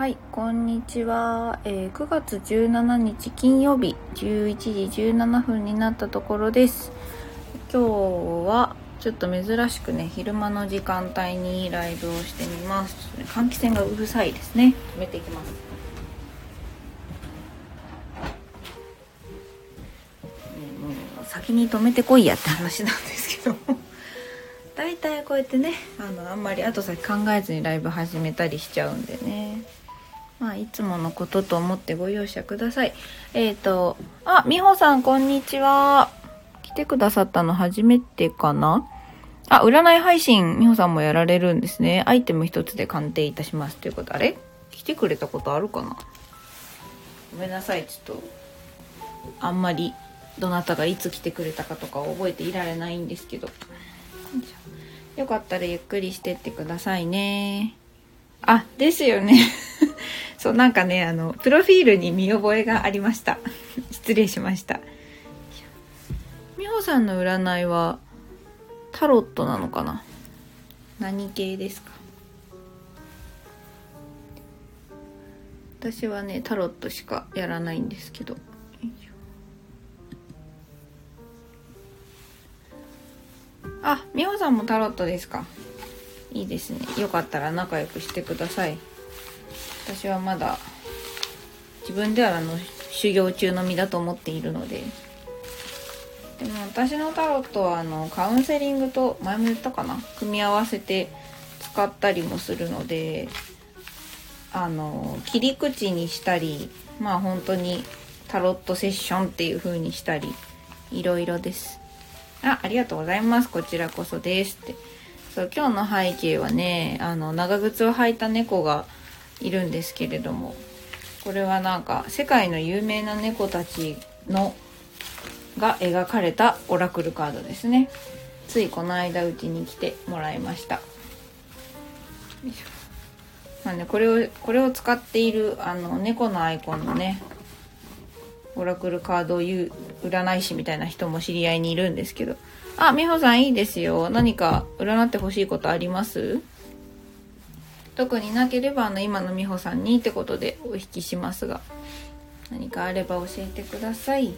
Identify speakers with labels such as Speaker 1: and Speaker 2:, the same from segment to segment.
Speaker 1: はい、こんにちは。えー9月17日金曜日11時17分になったところです。今日はちょっと珍しくね、昼間の時間帯にライブをしてみます。換気扇がうるさいですね。止めていきます。先に止めてこいやって話なんですけど。大体こうやってねあのあんまり後先考えずにライブ始めたりしちゃうんでねまあいつものことと思ってご容赦ください。えっ、ー、とあ美穂さんこんにちは。来てくださったの初めてかな？あ占い配信美穂さんもやられるんですね。アイテム一つで鑑定いたしますということ。あれ？来てくれたことあるかな？ごめんなさいちょっと。あんまりどなたがいつ来てくれたかとか覚えていられないんですけど。よかったらゆっくりしてってくださいね。あ、ですよね。そう、なんかね、あの、プロフィールに見覚えがありました。失礼しました。美穂さんの占いは、タロットなのかな？何系ですか？私はね、タロットしかやらないんですけど。あ、美穂さんもタロットですか？いいですね。よかったら仲良くしてください。私はまだ自分ではあの修行中の身だと思っているので。でも私のタロットはあのカウンセリングと前も言ったかな？組み合わせて使ったりもするのであの切り口にしたりまあ本当にタロットセッションっていう風にしたりいろいろです。あ、ありがとうございます。こちらこそですって。そう、今日の背景はね、あの、長靴を履いた猫がいるんですけれども、これはなんか、世界の有名な猫たちの、が描かれたオラクルカードですね。ついこの間うちに来てもらいました。し。まあね、これを、これを使っている、あの、猫のアイコンのね、オラクルカードを言う占い師みたいな人も知り合いにいるんですけど。あ、美穂さんいいですよ。何か占ってほしいことあります？特になければ、あの、今の美穂さんにってことでお引きしますが、何かあれば教えてください。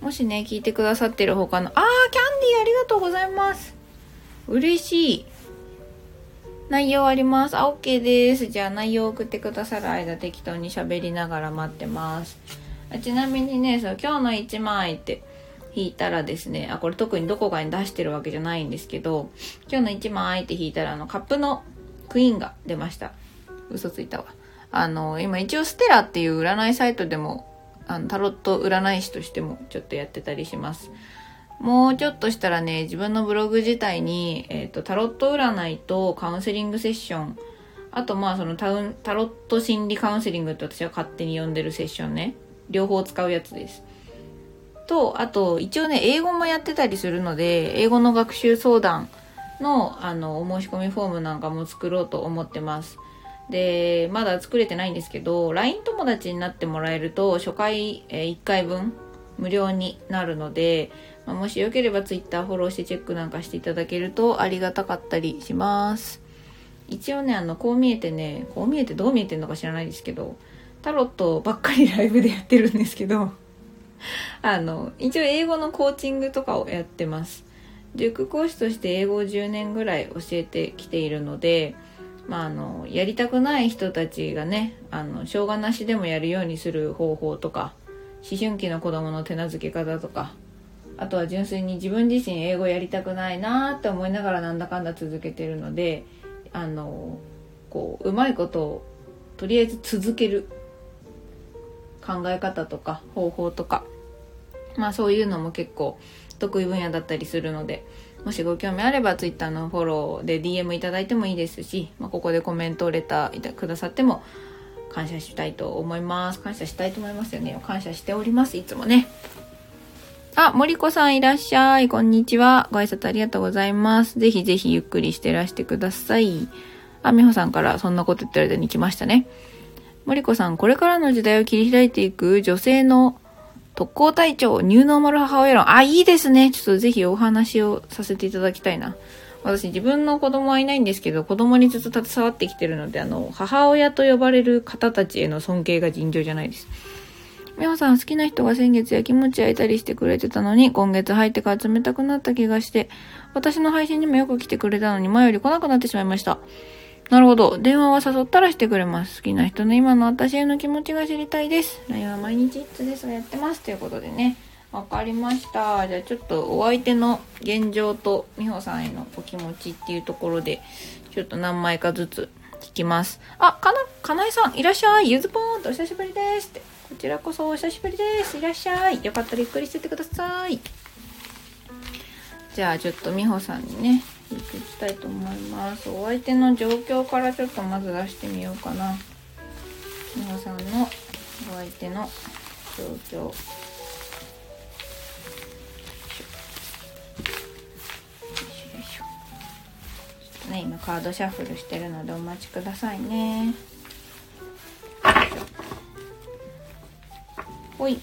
Speaker 1: もしね、聞いてくださってる他の、あー、キャンディーありがとうございます。嬉しい。内容あります。あ、OK です。じゃあ内容送ってくださる間適当に喋りながら待ってますあ。ちなみにね、そう今日の1枚って引いたらですね、あ、これ特にどこかに出してるわけじゃないんですけど、今日の1枚って引いたら、あの、カップのクイーンが出ました。嘘ついたわ。あの、今一応ステラっていう占いサイトでも、あの、タロット占い師としてもちょっとやってたりします。もうちょっとしたらね、自分のブログ自体に、えっ、ー、と、タロット占いとカウンセリングセッション、あとまあそのタウンタロット心理カウンセリングって私は勝手に呼んでるセッションね。両方使うやつです。と、あと、一応ね、英語もやってたりするので、英語の学習相談の、あの、お申し込みフォームなんかも作ろうと思ってます。で、まだ作れてないんですけど、LINE 友達になってもらえると、初回、えー、1回分無料になるので、ま、もしよければ Twitter フォローしてチェックなんかしていただけるとありがたかったりします。一応ね、あの、こう見えてね、こう見えてどう見えてるのか知らないですけど、タロットばっかりライブでやってるんですけど、あの、一応英語のコーチングとかをやってます。塾講師として英語を10年ぐらい教えてきているので、まあ、あの、やりたくない人たちがね、あの、しょうがなしでもやるようにする方法とか、思春期の子供の手なずけ方とか、あとは純粋に自分自身英語やりたくないなーって思いながらなんだかんだ続けてるので、あの、こう、うまいことをとりあえず続ける考え方とか方法とかまあそういうのも結構得意分野だったりするのでもしご興味あれば Twitter のフォローで DM いただいてもいいですし、まあ、ここでコメントレターくださっても感謝したいと思います感謝したいと思いますよね感謝しておりますいつもねあ、森子さんいらっしゃい。こんにちは。ご挨拶ありがとうございます。ぜひぜひゆっくりしてらしてください。あ、美穂さんからそんなこと言ってる間に来ましたね。森子さん、これからの時代を切り開いていく女性の特攻隊長、ニューノーマル母親論。あ、いいですね。ちょっとぜひお話をさせていただきたいな。私自分の子供はいないんですけど、子供にずっと携わってきてるので、あの、母親と呼ばれる方たちへの尊敬が尋常じゃないです。みほさん好きな人が先月やきもち焼いたりしてくれてたのに、今月入ってから冷たくなった気がして、私の配信にもよく来てくれたのに前より来なくなってしまいました。なるほど。電話は誘ったらしてくれます。好きな人の今の私への気持ちが知りたいです。LINE は毎日いつですがやってます。ということでね。わかりました。じゃあちょっとお相手の現状と美穂さんへのお気持ちっていうところで、ちょっと何枚かずつ聞きます。あ、かな、かなえさん、いらっしゃい。ゆずぽーんとお久しぶりですって。こちらこそお久しぶりです。いらっしゃい。よかったらゆっくりしててください。じゃあちょっと美穂さんにね、聞いていきたいと思います。お相手の状況からちょっとまず出してみようかな。美穂さんのお相手の状況。ね今カードシャッフルしてるのでお待ちくださいねほい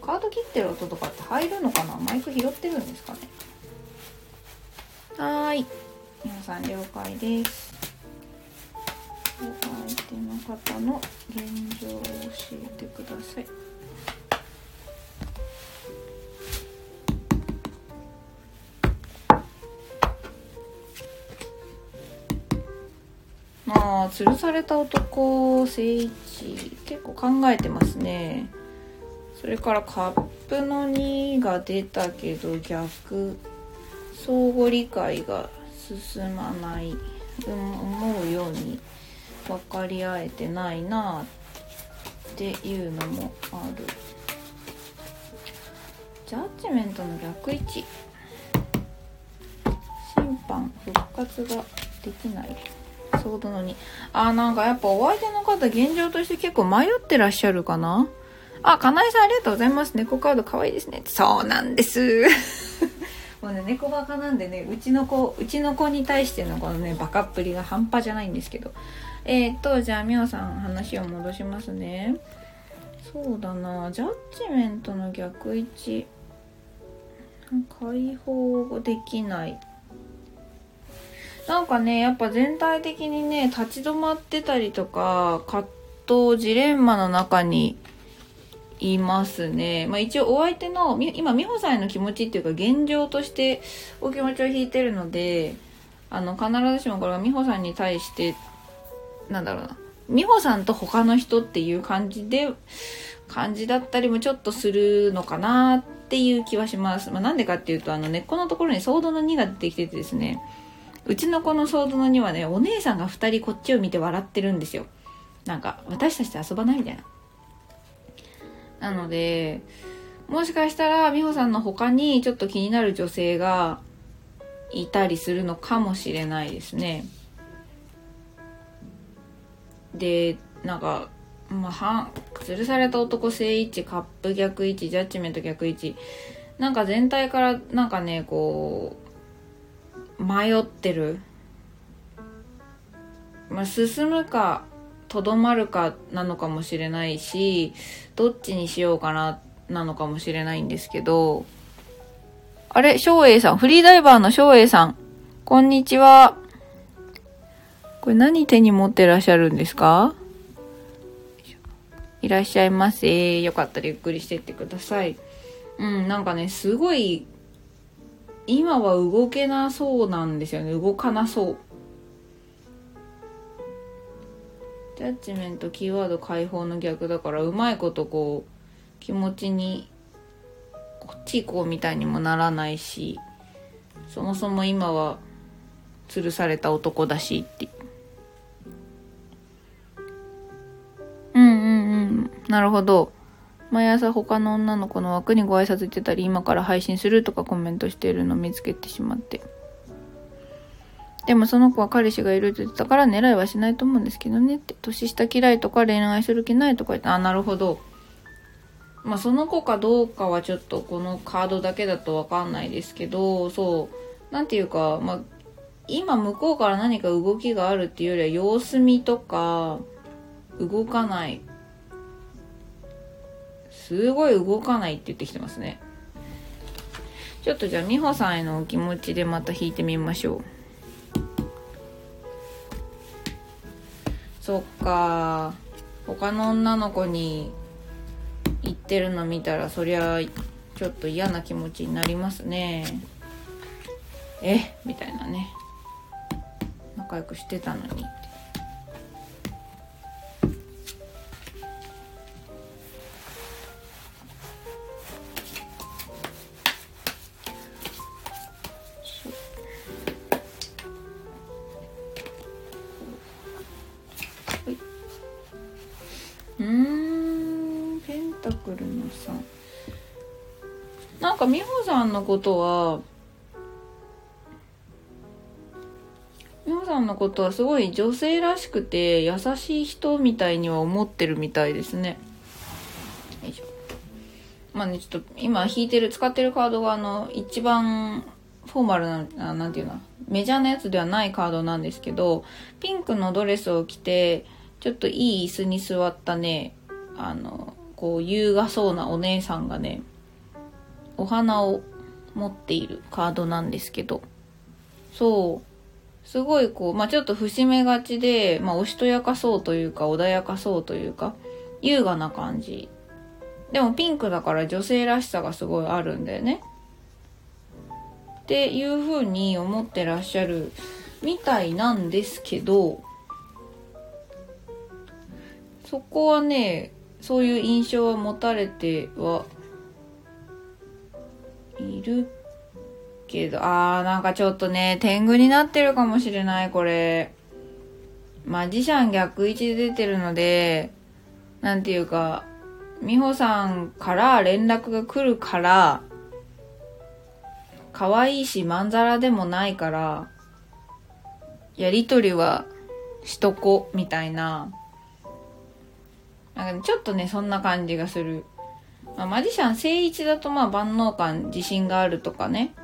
Speaker 1: カード切ってる音とかって入るのかな？マイク拾ってるんですかね？はい。皆さん了解です。相手の方の現状を教えてください。まあ吊るされた男聖一結構考えてますねそれからカップの2が出たけど逆相互理解が進まない、うん、思うように分かり合えてないなっていうのもある。ジャッジメントの逆位置。審判復活ができない。そうだのに。あ、なんかやっぱお相手の方現状として結構迷ってらっしゃるかな？あ、かなえさんありがとうございます。猫カード可愛いですね。そうなんです。もうね、猫バカなんでね、うちの子、うちの子に対してのこのね、バカっぷりが半端じゃないんですけど。えー、っと、じゃあ、みおさん話を戻しますね。そうだな、ジャッジメントの逆位置。解放できない。なんかね、やっぱ全体的にね、立ち止まってたりとか、葛藤、ジレンマの中にいますね。まあ一応お相手の、今、美穂さんへの気持ちっていうか、現状としてお気持ちを引いてるので、あの、必ずしもこれが美穂さんに対して、なんだろうな、美穂さんと他の人っていう感じで、感じだったりもちょっとするのかなっていう気はします。まあなんでかっていうと、あの根っこのところにソードの2が出てきててですね、うちの子のソードの2はね、お姉さんが2人こっちを見て笑ってるんですよ。なんか、私たちと遊ばないみたいな。なので、もしかしたら美穂さんの他にちょっと気になる女性がいたりするのかもしれないですね。で、なんか、まあ、は吊るされた男正位置、カップ逆位置、ジャッジメント逆位置。なんか全体からなんかね、こう、迷ってる、まあ、進むかとどまるかなのかもしれないしどっちにしようかななのかもしれないんですけどあれ翔英さんフリーダイバーの翔英さんこんにちはこれ何手に持ってらっしゃるんですか？いらっしゃいませ。よかったらゆっくりしてってください。うん、なんかね、すごい今は動けなそうなんですよね動かなそうジャッジメントキーワード解放の逆だからうまいことこう気持ちにこっち行こうみたいにもならないしそもそも今は吊るされた男だしって。うんうんうん。なるほど。毎朝他の女の子の枠にご挨拶行ってたり、今から配信するとかコメントしてるの見つけてしまって。でもその子は彼氏がいるって言ってたから狙いはしないと思うんですけどねって。年下嫌いとか恋愛する気ないとか言って、あ、なるほど。まあその子かどうかはちょっとこのカードだけだとわかんないですけど、そう、なんていうか、まあ今向こうから何か動きがあるっていうよりは様子見とか、動かないすごい動かないって言ってきてますねちょっとじゃあ美穂さんへのお気持ちでまた弾いてみましょうそっか。他の女の子に言ってるの見たらそりゃちょっと嫌な気持ちになりますね。え？みたいなね。仲良くしてたのに。うんペンタクルのさなんか美穂さんのことは美穂さんのことはすごい女性らしくて優しい人みたいには思ってるみたいですね。よいしょ。まあねちょっと今引いてる使ってるカードがあの一番フォーマルななんていうのメジャーなやつではないカードなんですけどピンクのドレスを着てちょっといい椅子に座ったね、あの、こう優雅そうなお姉さんがね、お花を持っているカードなんですけど、そう、すごいこう、まあちょっと節目がちで、まあおしとやかそうというか、穏やかそうというか、優雅な感じ。でもピンクだから女性らしさがすごいあるんだよね。っていう風に思ってらっしゃるみたいなんですけど、そこはねそういう印象は持たれてはいるけどあーなんかちょっとね天狗になってるかもしれないこれ。マジシャン逆位置で出てるのでなんていうか美穂さんから連絡が来るから可愛いしまんざらでもないからやりとりはしとこみたいな。なんか、ね、ちょっとね、そんな感じがする。まあ、マジシャン正一だとまあ万能感、自信があるとかね、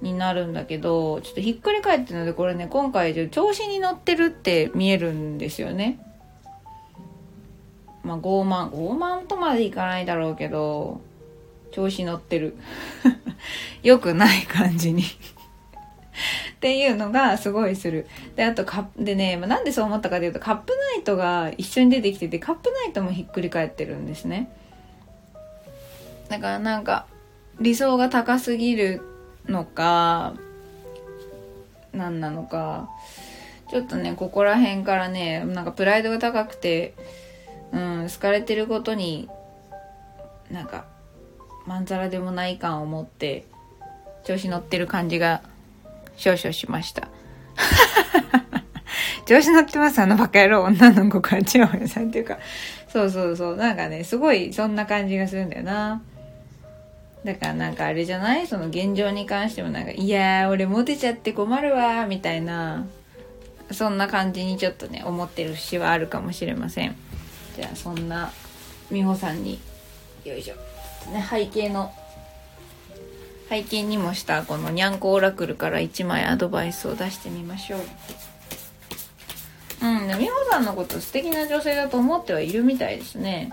Speaker 1: になるんだけど、ちょっとひっくり返ってるので、これね、今回調子に乗ってるって見えるんですよね。まあ傲慢、傲慢とまでいかないだろうけど、調子乗ってる。良くない感じにっていうのがすごいする。で、あとカでね、まあ、なんでそう思ったかというと、カップナイトが一緒に出てきてて、カップナイトもひっくり返ってるんですね。だからなんか、理想が高すぎるのか、何なのか、ちょっとね、ここら辺からね、なんかプライドが高くて、うん、好かれてることに、なんか、まんざらでもない感を持って、調子乗ってる感じが少々しました。調子乗ってます、あのバカ野郎女の子からチヤホヤさんっていうか。そうそうそう。なんかね、すごいそんな感じがするんだよな。だからなんかあれじゃない？その現状に関してもなんか、いやー、俺モテちゃって困るわみたいな、そんな感じにちょっとね、思ってる節はあるかもしれません。じゃあそんな美穂さんに、よいしょ。ね、背景の背景にもしたこのにゃんこオラクルから1枚アドバイスを出してみましょう。うん美穂さんのこと素敵な女性だと思ってはいるみたいですね。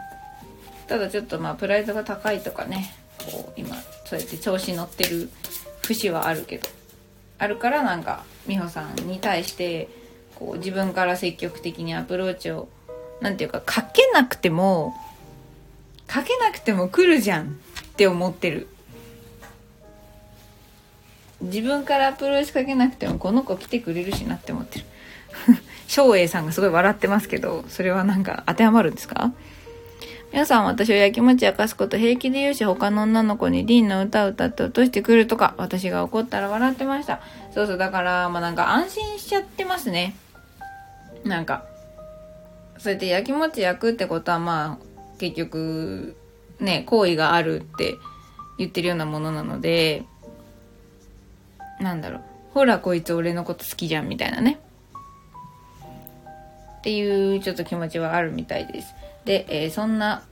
Speaker 1: ただちょっとまあプライドが高いとかねこう今そうやって調子乗ってる節はあるけど。あるからなんか美穂さんに対してこう自分から積極的にアプローチを何て言うかかけなくてもかけなくても来るじゃんって思ってる。自分からアプローチかけなくてもこの子来てくれるしなって思ってる。翔英さんがすごい笑ってますけどそれはなんか当てはまるんですか？皆さん私をやきもち焼かすこと平気で言うし他の女の子にリンの歌を歌って落としてくるとか私が怒ったら笑ってました。そうそうだからまあなんか安心しちゃってますね。なんかそうやってやきもち焼くってことはまあ結局ね好意があるって言ってるようなものなのでなんだろう、ほらこいつ俺のこと好きじゃんみたいなね。っていうちょっと気持ちはあるみたいです。で、えー、そんな、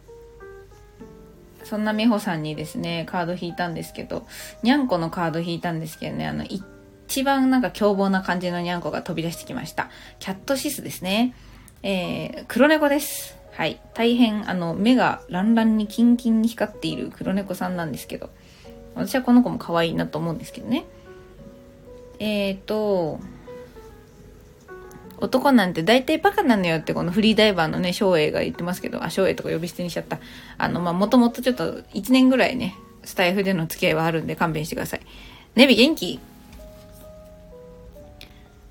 Speaker 1: そんな美穂さんにですね、カード引いたんですけど、にゃんこのカード引いたんですけどね、あの、一番なんか凶暴な感じのにゃんこが飛び出してきました。キャットシスですね。えー、黒猫です。はい。大変、あの、目がランランにキンキンに光っている黒猫さんなんですけど、私はこの子も可愛いなと思うんですけどね。えーと、男なんて大体バカなのよってこのフリーダイバーのね、翔英が言ってますけど、あ、翔英とか呼び捨てにしちゃった。あの、まあ、もともとちょっと1年ぐらいね、スタイフでの付き合いはあるんで勘弁してください。ネビ元気？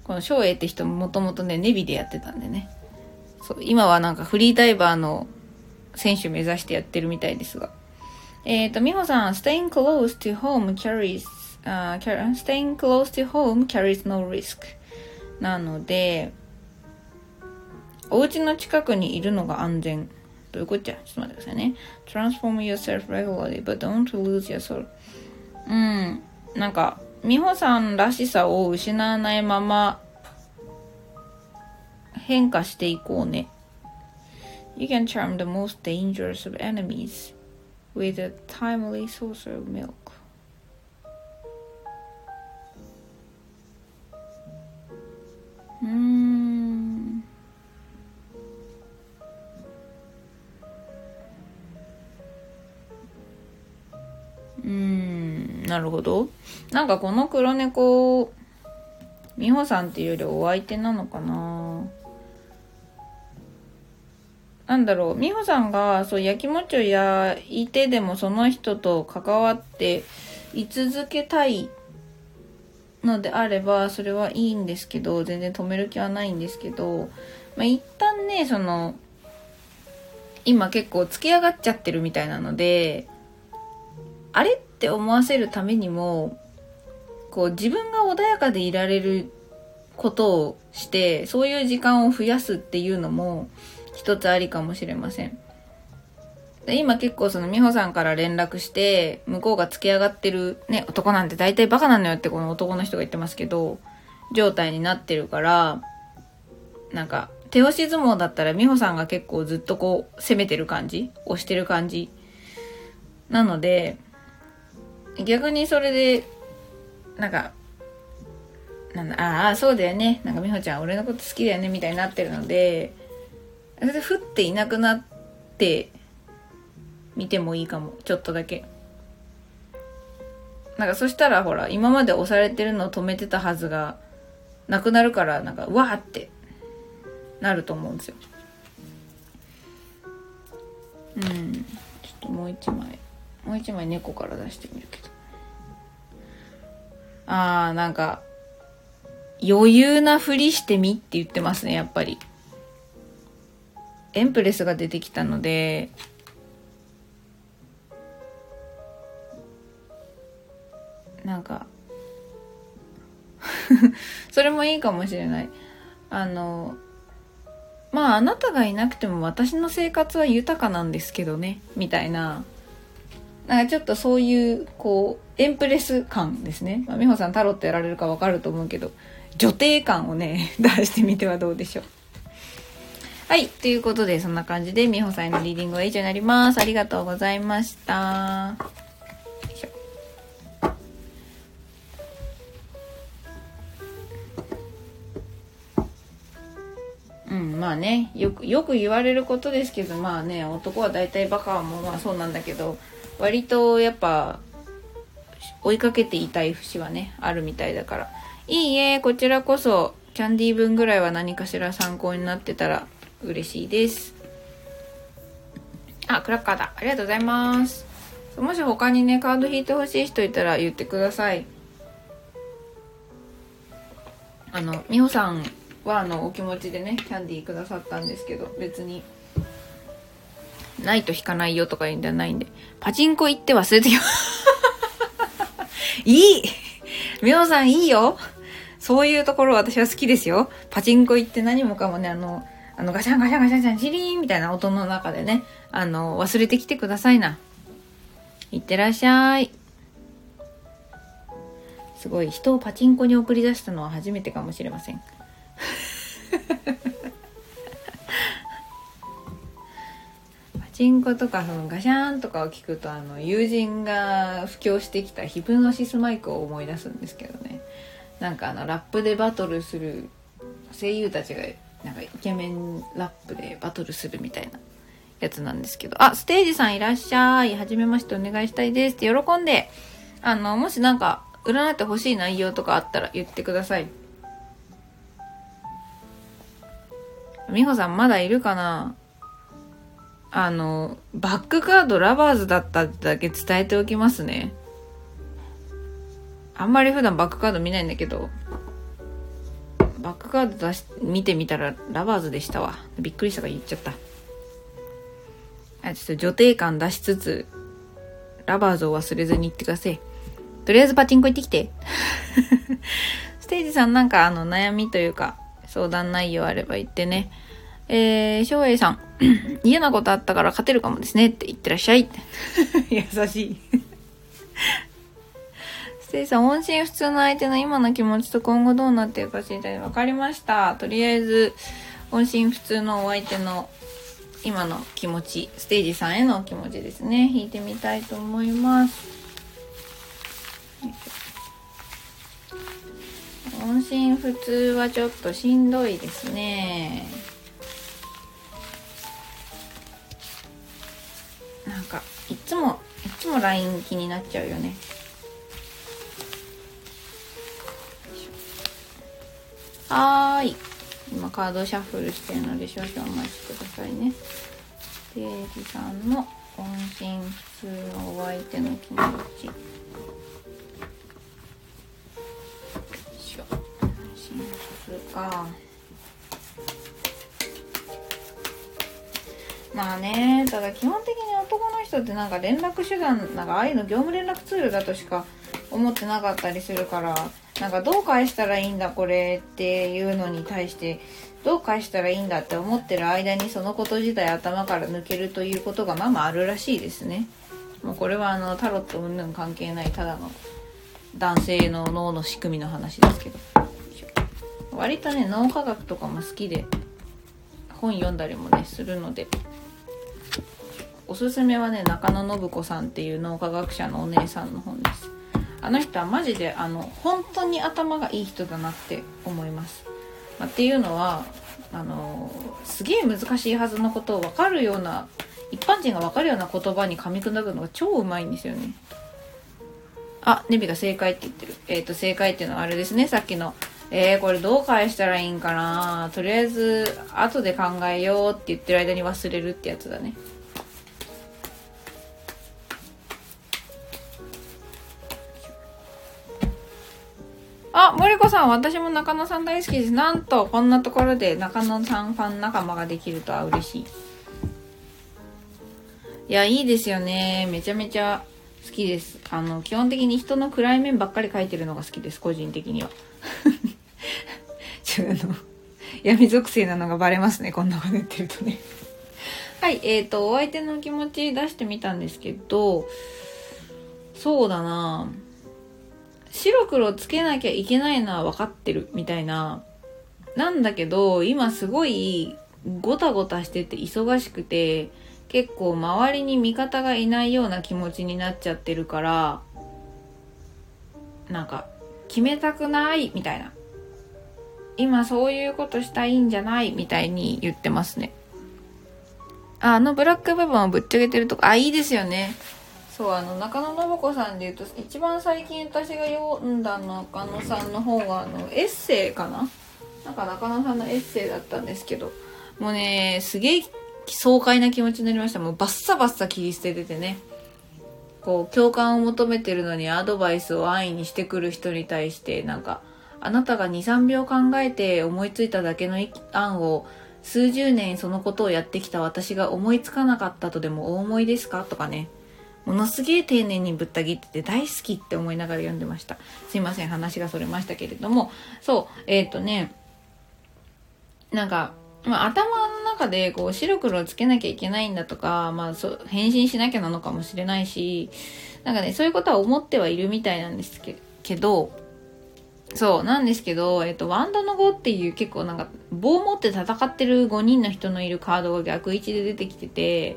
Speaker 1: この翔英って人ももともとね、ネビでやってたんでね。そう、今はなんかフリーダイバーの選手目指してやってるみたいですが。えっ、ー、と、美穂さん、staying close to home carries, uh, staying close to home carries no risk. なので、お家の近くにいるのが安全。どういうことじゃちょっと待ってくださいね。transform yourself regularly, but don't lose your soul. うん。なんか、美穂さんらしさを失わないまま変化していこうね。You can charm the most dangerous of enemies with a timely saucer of milk. うん。うん、なるほど。なんかこの黒猫、美穂さんっていうよりお相手なのかななんだろう、美穂さんが、そう、焼きもちを焼いてでもその人と関わって居続けたいのであれば、それはいいんですけど、全然止める気はないんですけど、まあ、一旦ね、その、今結構つけ上がっちゃってるみたいなので、あれって思わせるためにも、こう自分が穏やかでいられることをして、そういう時間を増やすっていうのも、一つありかもしれません。今結構その美穂さんから連絡して、向こうが付け上がってる、ね、男なんて大体バカなのよってこの男の人が言ってますけど、状態になってるから、なんか、手押し相撲だったら美穂さんが結構ずっとこう、攻めてる感じ押してる感じなので、逆にそれで、なんか、なんだ、ああ、そうだよね。なんか美穂ちゃん俺のこと好きだよね、みたいになってるので、それで降っていなくなって見てもいいかもちょっとだけ。なんかそしたらほら今まで押されてるのを止めてたはずがなくなるからなんかわーってなると思うんですよ。うんちょっともう一枚。もう一枚猫から出してみるけど。あーなんか余裕なふりしてみって言ってますねやっぱり。エンプレスが出てきたのでなんか それもいいかもしれないあのまああなたがいなくても私の生活は豊かなんですけどねみたいななんかちょっとそういうこうエンプレス感ですね、まあ、美穂さんタロットやられるか分かると思うけど女帝感をね 出してみてはどうでしょうはい。ということで、そんな感じで、みほさんへのリーディングは以上になります。ありがとうございました。うん、まあね、よく、よく言われることですけど、まあね、男は大体バカはもうまあそうなんだけど、割とやっぱ、追いかけていたい節はね、あるみたいだから。いいえ、こちらこそ、キャンディー分ぐらいは何かしら参考になってたら嬉しいです。あクラッカーだ。ありがとうございます。もし他にねカード引いてほしい人いたら言ってください。あの美穂さんはあのお気持ちでねキャンディーくださったんですけど別にないと引かないよとか言うんじゃないんでパチンコ行って忘れてよ いい美穂さんいいよそういうところ私は好きですよ。パチンコ行って何もかもね、あの、あの、ガシャンガシャンガシャンガシャン、チリーンみたいな音の中でね、あの、忘れてきてくださいな。いってらっしゃい。すごい、人をパチンコに送り出したのは初めてかもしれません。パチンコとかそのガシャンとかを聞くとあの友人が布教してきたヒプノシスマイクを思い出すんですけどねなんかあのラップでバトルする声優たちがなんかイケメンラップでバトルするみたいなやつなんですけど、あ、ステージさんいらっしゃい。はじめましてお願いしたいですって喜んで、あの、もしなんか、占ってほしい内容とかあったら言ってください。美穂さんまだいるかな？あの、バックカードラバーズだったってだけ伝えておきますね。あんまり普段バックカード見ないんだけど、バックカード出し、見てみたらラバーズでしたわ。びっくりしたから言っちゃった。あ、ちょっと女帝感出しつつ、ラバーズを忘れずに行ってください。とりあえずパチンコ行ってきて。ステージさんなんかあの悩みというか、相談内容あれば言ってね。えー、翔英さん、嫌なことあったから勝てるかもですねって言ってらっしゃい。優しい。ステイさん、音信不通の相手の今の気持ちと今後どうなっているか知りたい。わかりました。とりあえず、音信不通のお相手の今の気持ち、ステージさんへの気持ちですね。弾いてみたいと思います。音信不通はちょっとしんどいですね。つもいつも LINE 気になっちゃうよね。はーい。今カードシャッフルしてるので少々お待ちくださいね。デイジさんの音信不通のお相手の気持ち。よいしょ。音信不通か。まあねただ基本的に男の人ってなんか連絡手段なんかああいうの業務連絡ツールだとしか思ってなかったりするからなんかどう返したらいいんだこれっていうのに対してどう返したらいいんだって思ってる間にそのこと自体頭から抜けるということがまあまああるらしいですね。もうこれはあのタロット云々関係ないただの男性の脳の仕組みの話ですけど。割とね脳科学とかも好きで本読んだりもねするので。おすすめはね中野信子さんっていう脳科学者のお姉さんの本です。あの人はマジであの本当に頭がいい人だなって思います、まあ、っていうのはあのすげえ難しいはずのことを分かるような一般人が分かるような言葉に噛み砕くのが超うまいんですよね。あネビが正解って言ってる。えっ、ー、と正解っていうのはあれですね。さっきのえー、これどう返したらいいんかな。とりあえず後で考えようって言ってる間に忘れるってやつだね。あ、森子さん、私も中野さん大好きです。なんと、こんなところで中野さんファン仲間ができるとは嬉しい。いや、いいですよね。めちゃめちゃ好きです。あの、基本的に人の暗い面ばっかり描いてるのが好きです、個人的には。ちょ、あの、闇属性なのがバレますね、こんなこと言ってるとね。はい、えっ、ー、と、お相手の気持ち出してみたんですけど、そうだなぁ。白黒つけなきゃいけないのは分かってるみたいな。なんだけど、今すごいごたごたしてて忙しくて、結構周りに味方がいないような気持ちになっちゃってるから、なんか、決めたくないみたいな。今そういうことしたいんじゃないみたいに言ってますね。あ、あのブラック部分をぶっちゃけてるとか、あ、いいですよね。そうあの中野信子さんでいうと一番最近私が読んだ中野さんの方があのエッセイかな？なんか中野さんのエッセイだったんですけどもうねすげえ爽快な気持ちになりました。もうバッサバッサ切り捨てててね。こう共感を求めてるのにアドバイスを安易にしてくる人に対してなんかあなたが23秒考えて思いついただけの案を数十年そのことをやってきた私が思いつかなかったとでもお思いですか？とかね。ものすげえ丁寧にぶった切ってて大好きって思いながら読んでました。すいません、話がそれましたけれども。そう、えっ、ー、とね、なんか、まあ、頭の中でこう白黒つけなきゃいけないんだとか、まあそ、返信しなきゃなのかもしれないし、なんかね、そういうことは思ってはいるみたいなんですけど、そう、なんですけど、えっと、ワンダの5っていう結構なんか、棒持って戦ってる5人の人のいるカードが逆位置で出てきてて、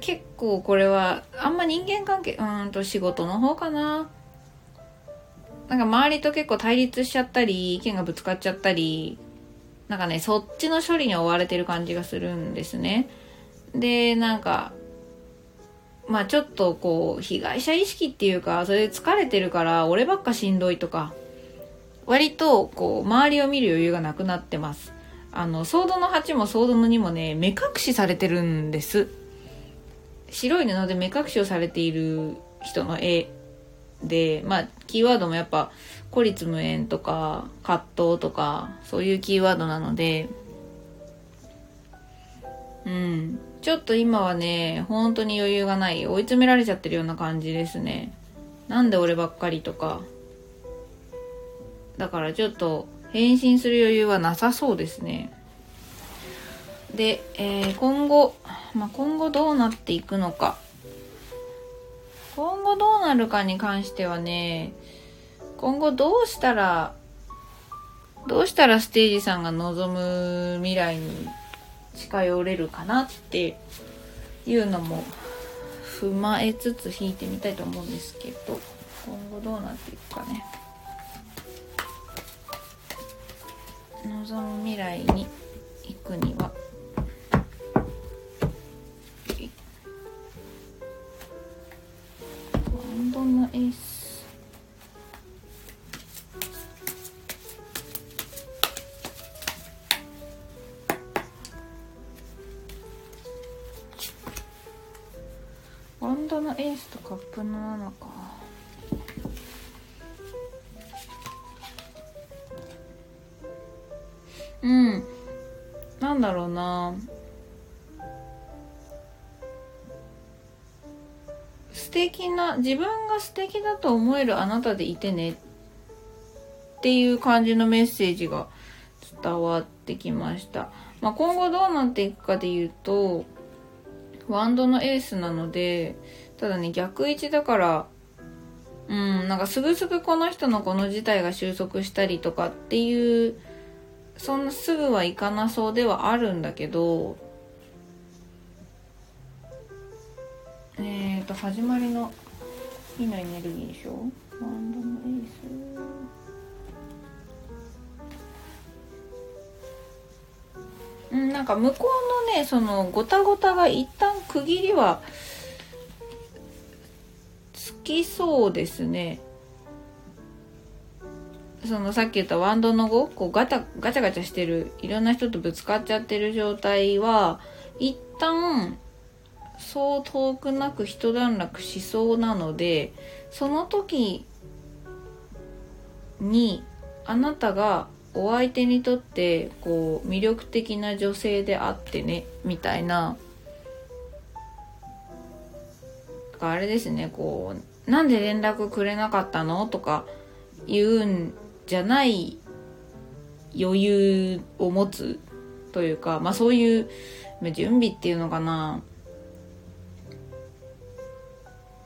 Speaker 1: 結構これはあんま人間関係うんと仕事の方かななんか周りと結構対立しちゃったり意見がぶつかっちゃったりなんかねそっちの処理に追われてる感じがするんですねで、なんか、まあちょっとこう、被害者意識っていうか、それで疲れてるから、俺ばっかしんどいとか、割と、こう、周りを見る余裕がなくなってます。あの、ソードの8もソードの2もね、目隠しされてるんです。白い布で目隠しをされている人の絵で、まあ、キーワードもやっぱ、孤立無縁とか、葛藤とか、そういうキーワードなので、うん。ちょっと今はね、本当に余裕がない。追い詰められちゃってるような感じですね。なんで俺ばっかりとか。だからちょっと、返信する余裕はなさそうですね。で、えー、今後、まあ、今後どうなっていくのか。今後どうなるかに関してはね、今後どうしたら、どうしたらステージさんが望む未来に近寄れるかなっていうのも踏まえつつ弾いてみたいと思うんですけど、今後どうなっていくかね。望む未来に行くにはワンドのエースワンドのエースとカップの7かうん。なんだろうな。敵な、自分が素敵だと思えるあなたでいてねっていう感じのメッセージが伝わってきました。まあ、今後どうなっていくかで言うと、ワンドのエースなので、ただね、逆位置だから、うん、なんかすぐすぐこの人のこの事態が収束したりとかっていうそんなすぐはいかなそうではあるんだけどえっ、ー、と始まりの火のエネルギーでしょ？ワンドのエース。うんなんか向こうのねそのごたごたが一旦区切りはつきそうですね。そのさっき言ったワンドの5こうガタガチャガチャしてるいろんな人とぶつかっちゃってる状態は一旦そう遠くなく一段落しそうなのでその時にあなたがお相手にとってこう魅力的な女性であってねみたいなあれですねこうなんで連絡くれなかったの？とか言うんじゃない余裕を持つというか、まあそういう準備っていうのかな。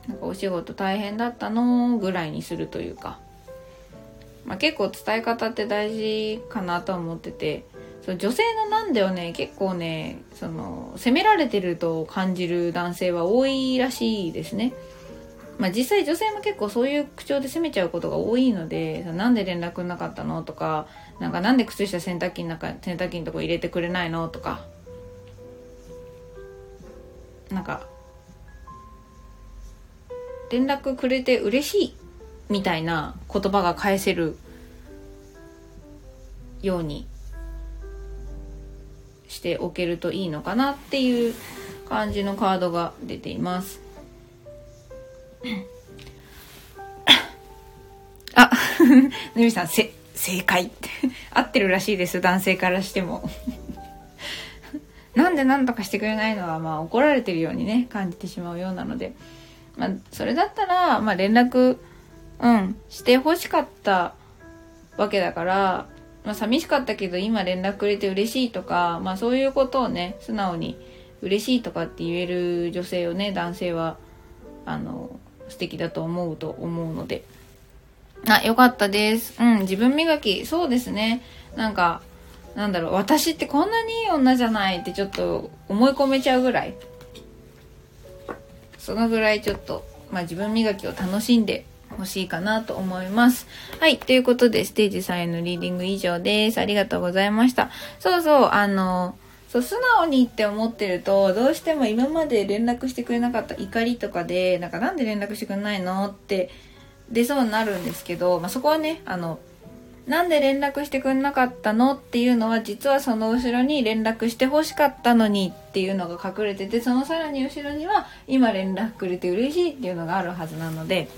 Speaker 1: なんかお仕事大変だったのぐらいにするというか。まあ結構伝え方って大事かなとは思ってて、そ女性のなんだよね、結構ね、その、責められてると感じる男性は多いらしいですね。まあ、実際女性も結構そういう口調で責めちゃうことが多いのでなんで連絡なかったのとかなんかなんで靴下洗濯機の中洗濯機のとこ入れてくれないのとかなんか連絡くれて嬉しいみたいな言葉が返せるようにしておけるといいのかなっていう感じのカードが出ています。あ、のみさん、せ、正解合ってるらしいです、男性からしても。なんで何とかしてくれないのは、まあ怒られてるようにね、感じてしまうようなので。まあ、それだったら、まあ連絡、うん、して欲しかったわけだから、まあ寂しかったけど今連絡くれて嬉しいとか、まあそういうことをね、素直に嬉しいとかって言える女性をね、男性は、あの、素敵だと思うと思うので。あ、よかったです。うん、自分磨き、そうですね。なんか、なんだろう、私ってこんなにいい女じゃないってちょっと思い込めちゃうぐらい。そのぐらいちょっと、まあ自分磨きを楽しんでほしいかなと思います。はい。ということで、ステージ3へのリーディング以上です。ありがとうございました。そうそう、あの、そう素直にって思ってるとどうしても今まで連絡してくれなかった怒りとかでなんかなんで連絡してくれないのって出そうになるんですけど、まあ、そこはねあのなんで連絡してくれなかったのっていうのは実はその後ろに連絡して欲しかったのにっていうのが隠れててそのさらに後ろには今連絡くれて嬉しいっていうのがあるはずなので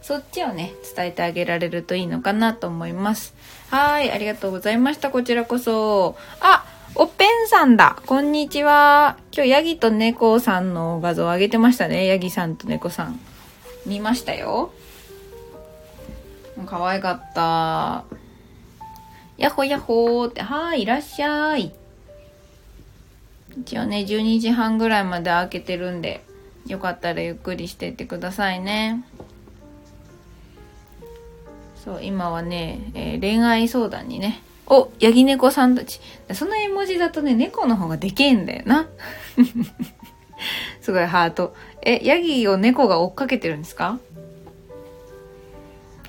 Speaker 1: そっちをね伝えてあげられるといいのかなと思います。はいありがとうございました。こちらこそ。あおっぺんさんだ。こんにちは。今日ヤギと猫さんの画像を上げてましたね。ヤギさんと猫さん。見ましたよ。可愛かったやっほやっほーって、はい、いらっしゃい。一応ね、12時半ぐらいまで開けてるんで、よかったらゆっくりしてってくださいね。そう、今はね、えー、恋愛相談にね、お、ヤギ猫さんたち。その絵文字だとね、猫の方がでけえんだよな。すごいハート。え、ヤギを猫が追っかけてるんですか？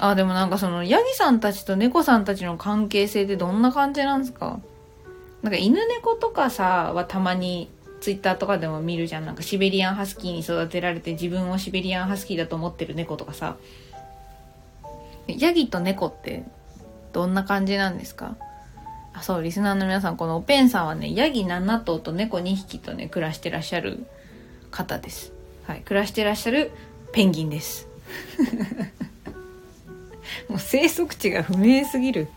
Speaker 1: あ、でもなんかその、ヤギさんたちと猫さんたちの関係性ってどんな感じなんですか？なんか犬猫とかさ、はたまにツイッターとかでも見るじゃん。なんかシベリアンハスキーに育てられて自分をシベリアンハスキーだと思ってる猫とかさ。ヤギと猫ってどんな感じなんですか？あ、そう、リスナーの皆さん、このおペンさんはね、ヤギ7頭と猫2匹とね、暮らしてらっしゃる方です。はい、暮らしてらっしゃるペンギンです。もう生息地が不明すぎる。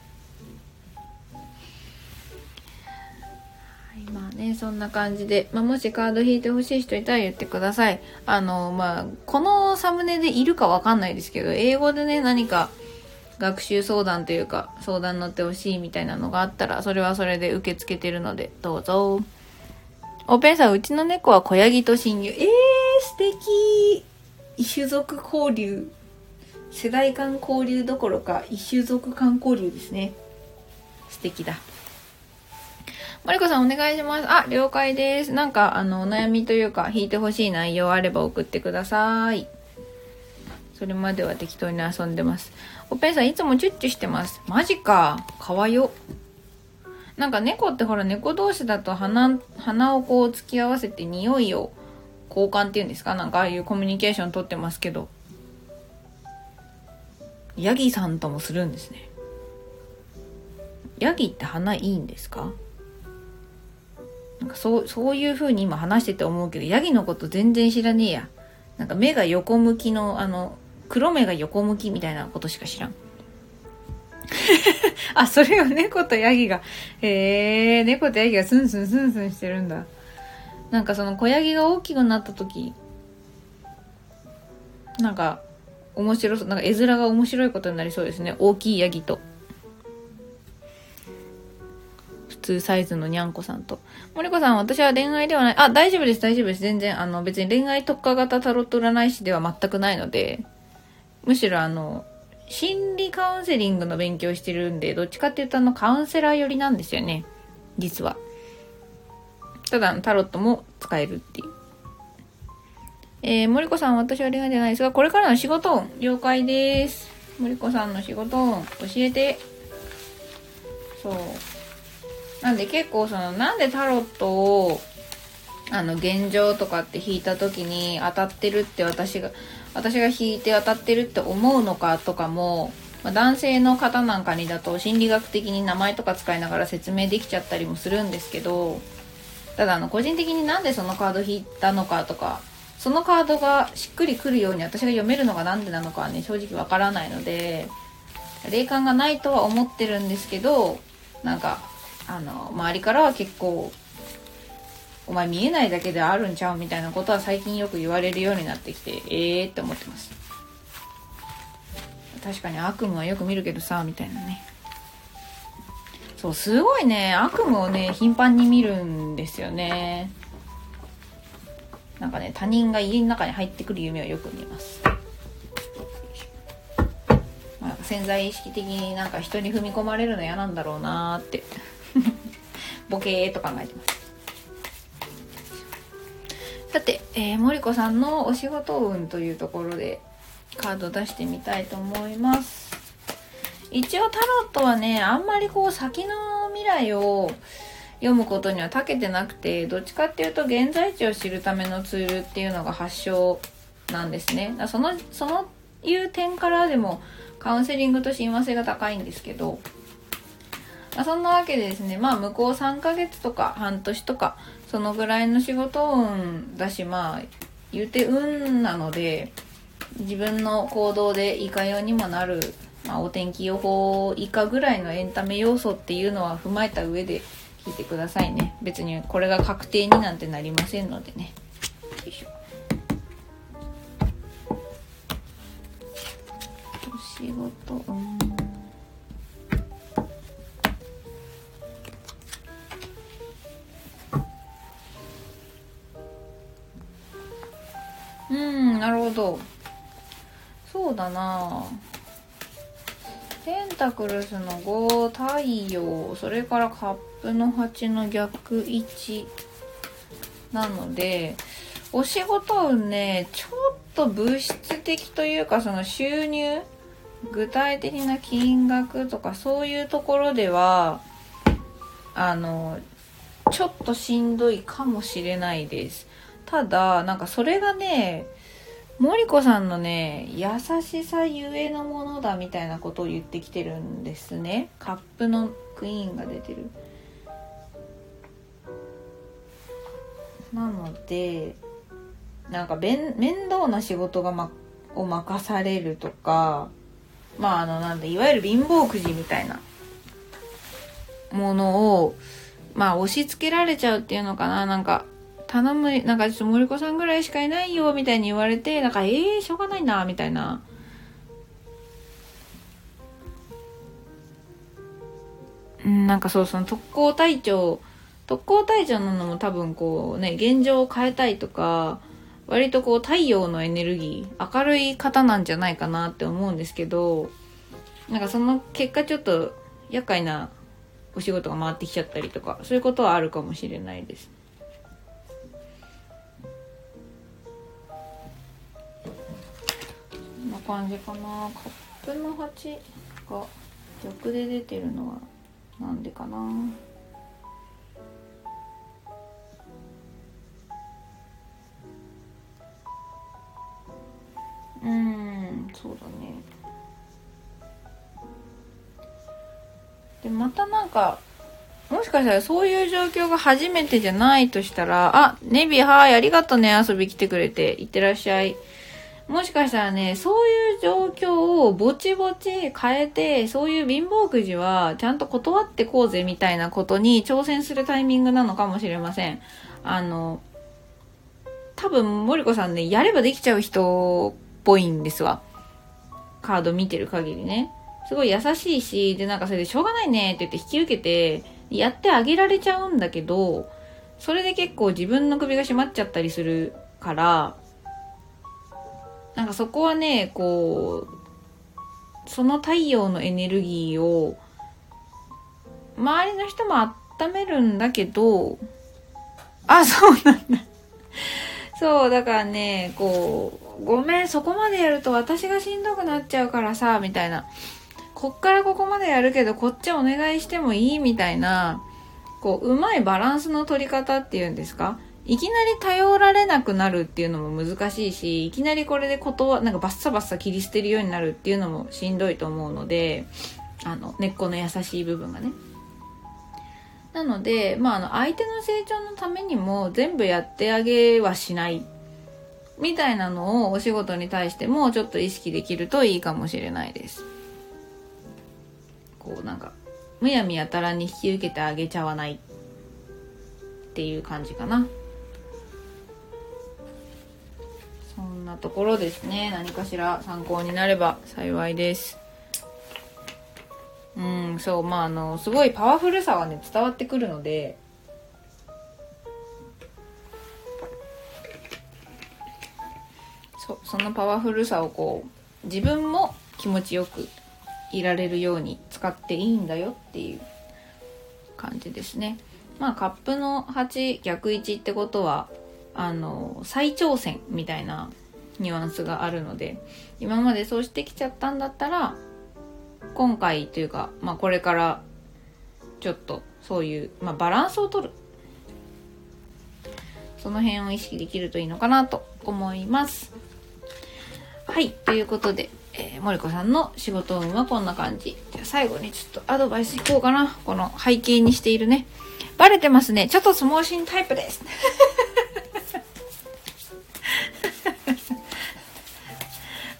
Speaker 1: まあねそんな感じで、まあ、もしカード引いてほしい人いたら言ってください。あのまあこのサムネでいるかわかんないですけど英語でね何か学習相談というか相談乗ってほしいみたいなのがあったらそれはそれで受け付けてるのでどうぞ。おペンさんうちの猫は小ヤギと親友。えー、素敵。異種族交流。世代間交流どころか異種族間交流ですね。素敵だ。マリコさんお願いします。あ了解です。なんかあのお悩みというか弾いてほしい内容あれば送ってください。それまでは適当に遊んでます。おペンさんいつもチュッチュしてます。マジか。かわよ。なんか猫ってほら猫同士だと鼻鼻をこう突き合わせて匂いを交換っていうんですか？なんかああいうコミュニケーションとってますけど。ヤギさんともするんですね。ヤギって花いいんですか？なんかそうそういう風に今話してて思うけどヤギのこと全然知らねえや。なんか目が横向きのあの黒目が横向きみたいなことしか知らん。あそれを猫とヤギがへえ猫とヤギがスンスンスンスンしてるんだ。なんかその子ヤギが大きくなった時なんか面白そうなんか絵面が面白いことになりそうですね。大きいヤギと。普通サイズのにゃんこさんと。森子さん私は恋愛ではない。あ大丈夫です大丈夫です。全然あの別に恋愛特化型タロット占い師では全くないのでむしろあの心理カウンセリングの勉強してるんでどっちかっていうとあのカウンセラー寄りなんですよね。実は。ただタロットも使えるっていう。えー、森子さん、私は恋愛じゃないですが、これからの仕事運、了解です。森子さんの仕事運、教えて。そう。なんで結構その、なんでタロットを、あの、現状とかって引いた時に当たってるって私が、私が引いて当たってるって思うのかとかも、ま、男性の方なんかにだと心理学的に名前とか使いながら説明できちゃったりもするんですけど、ただあの、個人的になんでそのカード引いたのかとか、そのカードがしっくりくるように私が読めるのが何でなのかはね正直わからないので霊感がないとは思ってるんですけどなんかあの周りからは結構お前見えないだけであるんちゃうみたいなことは最近よく言われるようになってきてええー、って思ってます。確かに悪夢はよく見るけどさみたいなね。そうすごいね悪夢をね頻繁に見るんですよね。なんかね他人が家の中に入ってくる夢をよく見ます、まあ、潜在意識的になんか人に踏み込まれるの嫌なんだろうなって。ボケーと考えてます。さて、えー、森子さんのお仕事運というところでカード出してみたいと思います。一応タロットはねあんまりこう先の未来を読むことには長けてなくてどっちかっていうと現在地を知るためのツールっていうのが発祥なんですね。だそのそのいう点からでもカウンセリングと親和性が高いんですけど、まあ、そんなわけでですねまあ向こう3ヶ月とか半年とかそのぐらいの仕事運だしまあ言うて運なので自分の行動でいかようにもなる、まあ、お天気予報以下ぐらいのエンタメ要素っていうのは踏まえた上で聞いてくださいね。別にこれが確定になんてなりませんのでね。よいしょ。お仕事うん。なるほど。そうだな。ペンタクルスの5太陽それからカップの8の逆位置なのでお仕事運ねちょっと物質的というかその収入具体的な金額とかそういうところではあのちょっとしんどいかもしれないです。ただなんかそれがね森子さんのね優しさゆえのものだみたいなことを言ってきてるんですね。カップのクイーンが出てる。なのでなんか面倒な仕事が、ま、を任されるとかまああのなんだいわゆる貧乏くじみたいなものをまあ押し付けられちゃうっていうのかななんか頼む、なんかちょっと森子さんぐらいしかいないよ、みたいに言われて、なんか、ええー、しょうがないな、みたいな。うん、なんかそう、その特攻隊長、特攻隊長なのも多分こうね、現状を変えたいとか、割とこう太陽のエネルギー、明るい方なんじゃないかなって思うんですけど、なんかその結果ちょっと厄介なお仕事が回ってきちゃったりとか、そういうことはあるかもしれないです。こんな感じかなカップの8が逆で出てるのはなんでかなかもしかしたらそういう状況が初めてじゃないとしたら、あ、ネビはーいありがとね、遊び来てくれて。いってらっしゃい。もしかしたらね、そういう状況をぼちぼち変えて、そういう貧乏くじはちゃんと断ってこうぜみたいなことに挑戦するタイミングなのかもしれません。あの、多分森子さんね、やればできちゃう人っぽいんですわ。カード見てる限りね。すごい優しいし、でなんかそれでしょうがないねって言って引き受けて、やってあげられちゃうんだけど、それで結構自分の首が締まっちゃったりするから、なんかそこはねこうその太陽のエネルギーを周りの人も温めるんだけどあそうなんだ。そうだからねこうごめんそこまでやると私がしんどくなっちゃうからさみたいな。こっからここまでやるけどこっちお願いしてもいいみたいなこううまいバランスの取り方っていうんですか？いきなり頼られなくなるっていうのも難しいし、いきなりこれで断、なんかバッサバッサ切り捨てるようになるっていうのもしんどいと思うので、あの、根っこの優しい部分がね。なので、まあ、あの、相手の成長のためにも全部やってあげはしない。みたいなのをお仕事に対してもちょっと意識できるといいかもしれないです。こうなんか、むやみやたらに引き受けてあげちゃわないっていう感じかな。そんなところですね。何かしら参考になれば幸いです。うんそうまああのすごいパワフルさはね伝わってくるので。そそのパワフルさをこう自分も気持ちよくいられるように使っていいんだよっていう感じですね。まあカップの8逆位置ってことはあの再挑戦みたいなニュアンスがあるので今までそうしてきちゃったんだったら今回というか、まあ、これからちょっとそういう、まあ、バランスを取る。その辺を意識できるといいのかなと思います。はいということで、えー、森子さんの仕事運はこんな感じじゃあ最後にちょっとアドバイスいこうかなこの背景にしているねバレてますねちょっと相撲心タイプです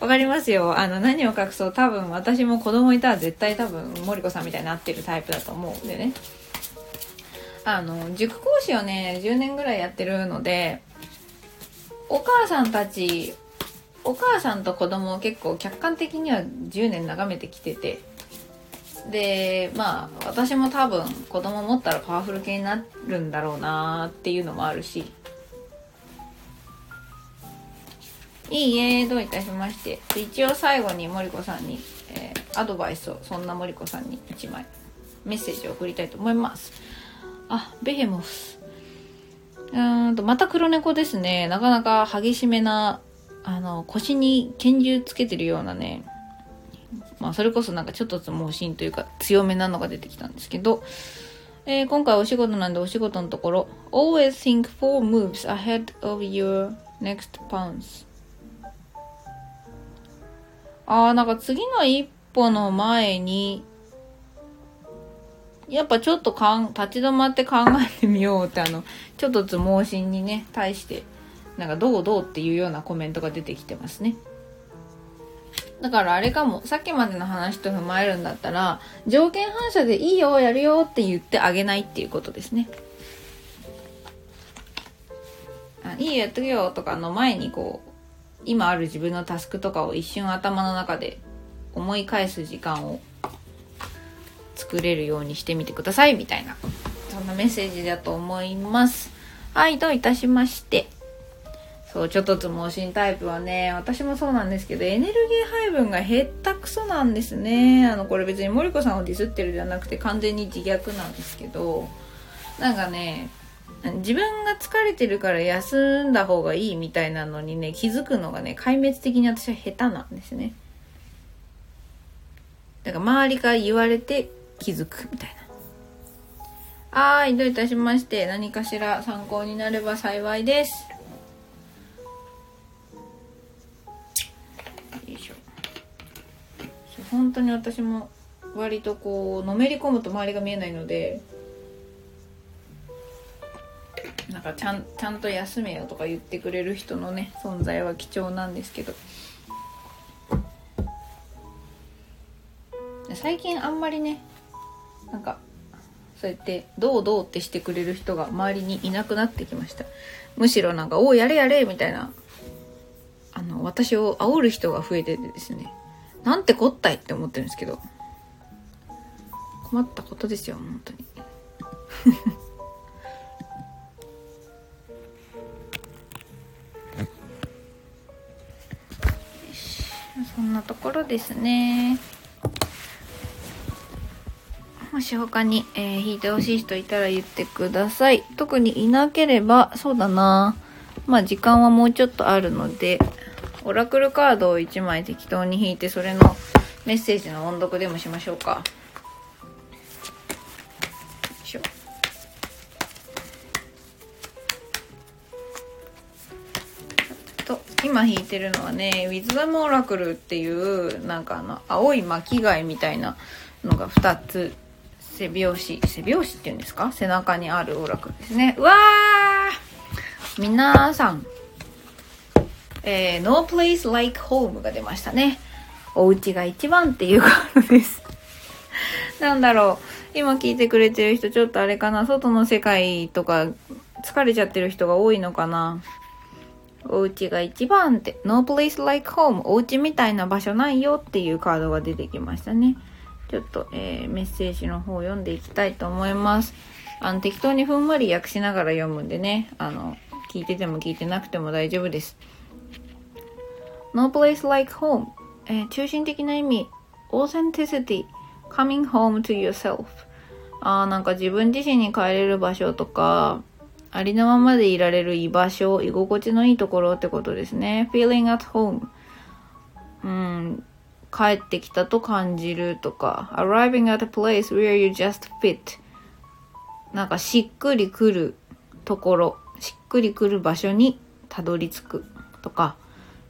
Speaker 1: わかりますよ。あの、何を隠そう。多分、私も子供いたら絶対多分、森子さんみたいになってるタイプだと思うんでね。あの、塾講師をね、10年ぐらいやってるので、お母さんたち、お母さんと子供を結構客観的には10年眺めてきてて、で、まあ、私も多分子供持ったらパワフル系になるんだろうなっていうのもあるし、いいえ、どういたしまして。一応最後に森子さんに、えー、アドバイスを、そんな森子さんに1枚、メッセージを送りたいと思います。あ、ベヘモス。うーんと、また黒猫ですね。なかなか激しめな、あの、腰に拳銃つけてるようなね、まあ、それこそなんかちょっと猛進というか強めなのが出てきたんですけど、えー、今回お仕事なんでお仕事のところ、always think four moves ahead of your next pounce. ああ、なんか次の一歩の前に、やっぱちょっとかん、立ち止まって考えてみようってあの、ちょっとつ盲信にね、対して、なんかどうどうっていうようなコメントが出てきてますね。だからあれかも、さっきまでの話と踏まえるんだったら、条件反射でいいよ、やるよって言ってあげないっていうことですね。あいいよ、やっとくよとかの前にこう、今ある自分のタスクとかを一瞬頭の中で思い返す時間を作れるようにしてみてくださいみたいなそんなメッセージだと思いますはいどういたしましてそうちょっとつ盲信タイプはね私もそうなんですけどエネルギー配分が減ったくそなんですね。あのこれ別に森子さんをディスってるじゃなくて完全に自虐なんですけどなんかね自分が疲れてるから休んだ方がいいみたいなのにね気づくのがね壊滅的に私は下手なんですね。だから周りから言われて気づくみたいな。はいどういたしまして何かしら参考になれば幸いです。本当に私も割とこうのめり込むと周りが見えないのでなんかちゃんちゃんと休めよとか言ってくれる人のね存在は貴重なんですけど。最近あんまりねなんかそうやってどうどうってしてくれる人が周りにいなくなってきました。むしろなんか「おおやれやれ」みたいなあの私を煽る人が増えててですね。なんてこったいって思ってるんですけど。困ったことですよ本当に。そんなところですね。もし他に、えー、弾いてほしい人いたら言ってください。特にいなければそうだな。まあ時間はもうちょっとあるので。オラクルカードを1枚適当に引いてそれのメッセージの音読でもしましょうかしょ。と今引いてるのはね、ウィズダムオラクルっていう、なんかあの、青い巻貝みたいなのが2つ、背拍子、背拍子っていうんですか？背中にあるオラクルですね。うわー皆さん、えー、No Place Like Home が出ましたね。お家が一番っていうカードです。なんだろう。今聞いてくれてる人ちょっとあれかな。外の世界とか疲れちゃってる人が多いのかな。お家が一番って、No place like home お家みたいな場所ないよっていうカードが出てきましたね。ちょっと、えー、メッセージの方を読んでいきたいと思います。あの、適当にふんわり訳しながら読むんでね、あの、聞いてても聞いてなくても大丈夫です。No place like home、えー、中心的な意味、authenticity, coming home to yourself. あなんか自分自身に帰れる場所とか、ありのままでいられる居場所、居心地のいいところってことですね。feeling at home。うん、帰ってきたと感じるとか、arriving at a place where you just fit。なんかしっくりくるところ、しっくりくる場所にたどり着くとか、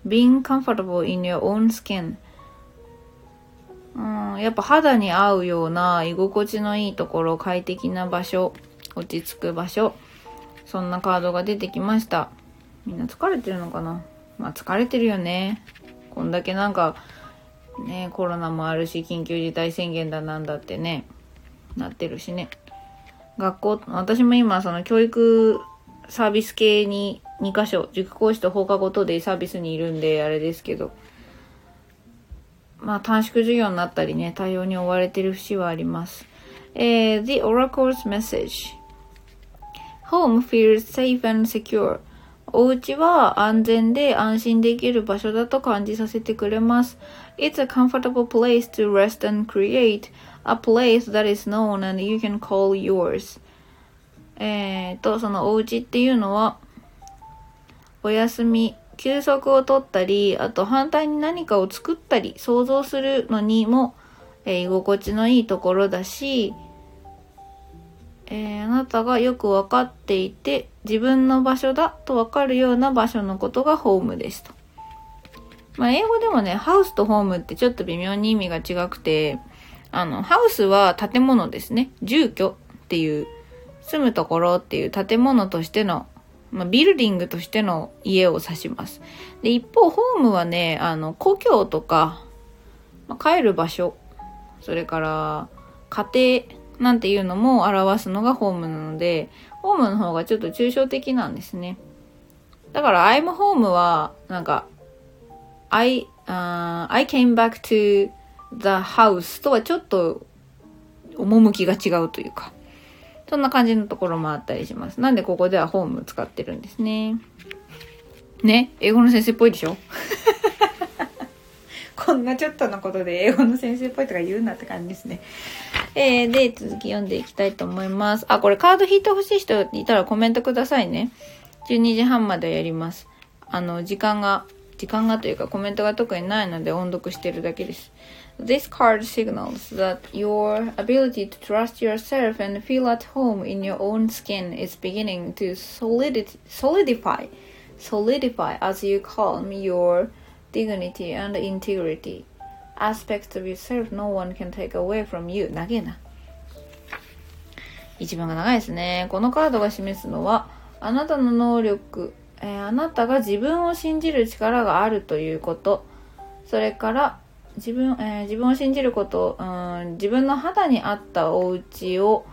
Speaker 1: being comfortable in your own skin うん、やっぱ肌に合うような居心地のいいところ、快適な場所、落ち着く場所、そんなカードが出てきました。みんな疲れてるのかな？まあ疲れてるよね。こんだけなんか、ね、コロナもあるし、緊急事態宣言だなんだってね、なってるしね。学校、私も今その教育サービス系に2箇所、塾講師と放課後等でサービスにいるんであれですけど、まあ短縮授業になったりね、対応に追われてる節はあります。えー、The Oracle's Message Home feels safe and secure お家は安全で安心できる場所だと感じさせてくれます。It's a comfortable place to rest and create a place that is known and you can call yours. えっと、そのお家っていうのは、お休み、休息を取ったり、あと反対に何かを作ったり、想像するのにも、えー、居心地のいいところだし、えー、あなたがよくわかっていて自分の場所だとわかるような場所のことがホームですと。まあ、英語でもね、ハウスとホームってちょっと微妙に意味が違くて、あの、ハウスは建物ですね。住居っていう、住むところっていう建物としての、まあ、ビルディングとしての家を指します。で、一方、ホームはね、あの、故郷とか、まあ、帰る場所、それから、家庭、なんていうのも表すのがホームなので、ホームの方がちょっと抽象的なんですね。だから I'm home は、なんか、I,、uh, I came back to the house とはちょっと趣が違うというか、そんな感じのところもあったりします。なんでここではホーム使ってるんですね。ね？英語の先生っぽいでしょ？こんなちょっとのことで英語の先生っぽいとか言うなって感じですね。えー、で、続き読んでいきたいと思います。あ、これカード引いてほしい人いたらコメントくださいね。12時半までやります。あの、時間が、時間がというかコメントが特にないので音読してるだけです。This card signals that your ability to trust yourself and feel at home in your own skin is beginning to solidify, solidify as you calm your dignity and integrity. aspects of yourself no one can take away from you 長えな一番が長いですねこのカードが示すのはあなたの能力、えー、あなたが自分を信じる力があるということそれから自分,、えー、自分を信じること、うん、自分の肌に合ったお家を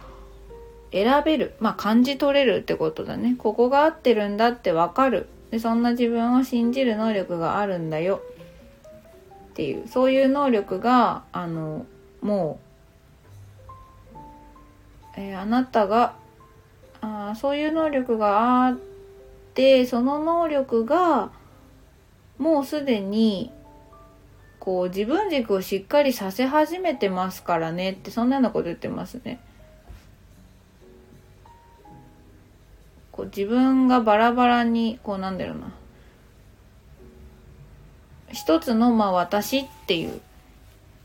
Speaker 1: 選べる、まあ、感じ取れるってことだね。ここが合ってるんだってわかる。でそんな自分を信じる能力があるんだよ。っていう。そういう能力があのもう、えー、あなたがあそういう能力があってその能力がもうすでにこう自分軸をしっかりさせ始めてますからねってそんなようなこと言ってますね。こう自分がバラバラにこうなんだろうな一つのまあ私っていう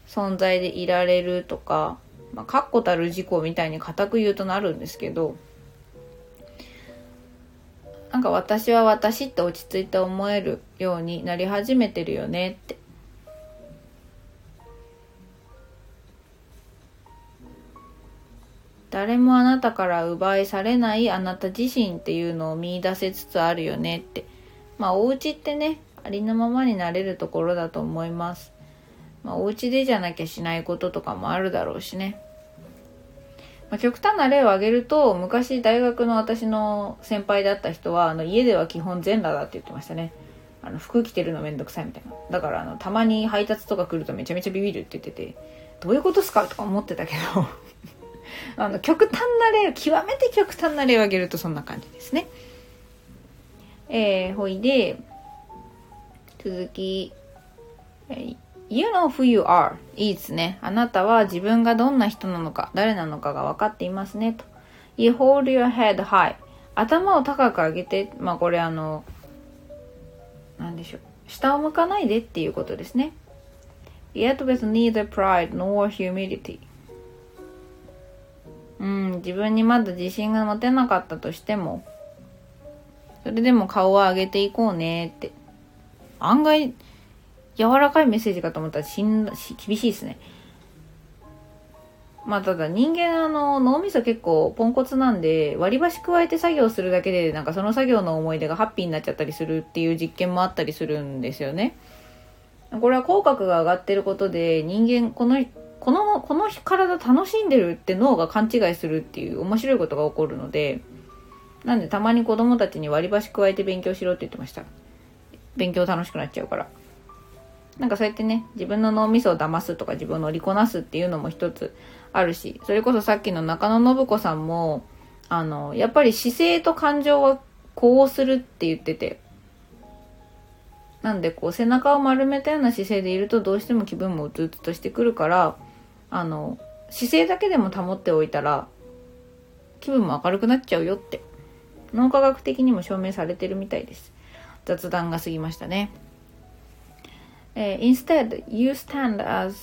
Speaker 1: 存在でいられるとか、まあ、確固たる事項みたいに固く言うとなるんですけど、なんか私は私って落ち着いて思えるようになり始めてるよねって。誰もあなたから奪いされないあなた自身っていうのを見出せつつあるよねって。まあお家ってね、ありのままになれるところだと思います。まあ、お家でじゃなきゃしないこととかもあるだろうしね。まあ、極端な例を挙げると、昔大学の私の先輩だった人は、あの家では基本全裸だって言ってましたね。あの服着てるのめんどくさいみたいな。だからあのたまに配達とか来るとめちゃめちゃビビるって言ってて、どういうことっすかとか思ってたけどあの極端な例、極めて極端な例を挙げるとそんな感じですね。えー、ほいで、続き、You know who you are. いいですね。あなたは自分がどんな人なのか、誰なのかが分かっていますね。と。You hold your head high. 頭を高く上げて、まあこれあの、なんでしょう。下を向かないでっていうことですね。Yet with neither pride nor humility. うん自分にまだ自信が持てなかったとしてもそれでも顔を上げていこうねって案外柔らかいメッセージかと思ったらしんし厳しいですねまあただ人間あの脳みそ結構ポンコツなんで割り箸加えて作業するだけでなんかその作業の思い出がハッピーになっちゃったりするっていう実験もあったりするんですよね。これは口角が上がってることで人間このこのこの体楽しんでるって脳が勘違いするっていう面白いことが起こるのでなんでたまに子供たちに割り箸加えて勉強しろって言ってました。勉強楽しくなっちゃうから。なんかそうやってね自分の脳みそを騙すとか自分を乗りこなすっていうのも一つあるしそれこそさっきの中野信子さんもあのやっぱり姿勢と感情はこうするって言ってて。なんでこう背中を丸めたような姿勢でいるとどうしても気分もうつうつとしてくるからあの姿勢だけでも保っておいたら気分も明るくなっちゃうよって脳科学的にも証明されてるみたいです雑談が過ぎましたね、えー、Instead you stand as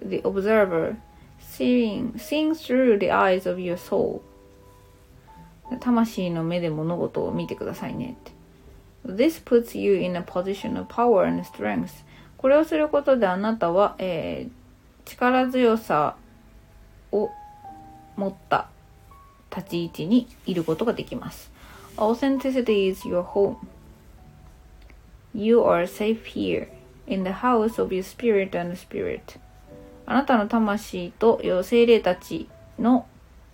Speaker 1: the observer seeing, seeing through the eyes of your soul 魂の目で物事を見てくださいねって This puts you in a position of power and strength これをすることであなたは、えー、力強さを持った立ち位置にいることができます Authenticity is your home You are safe here in the house of your spirit and spirit あなたの魂と精霊たちの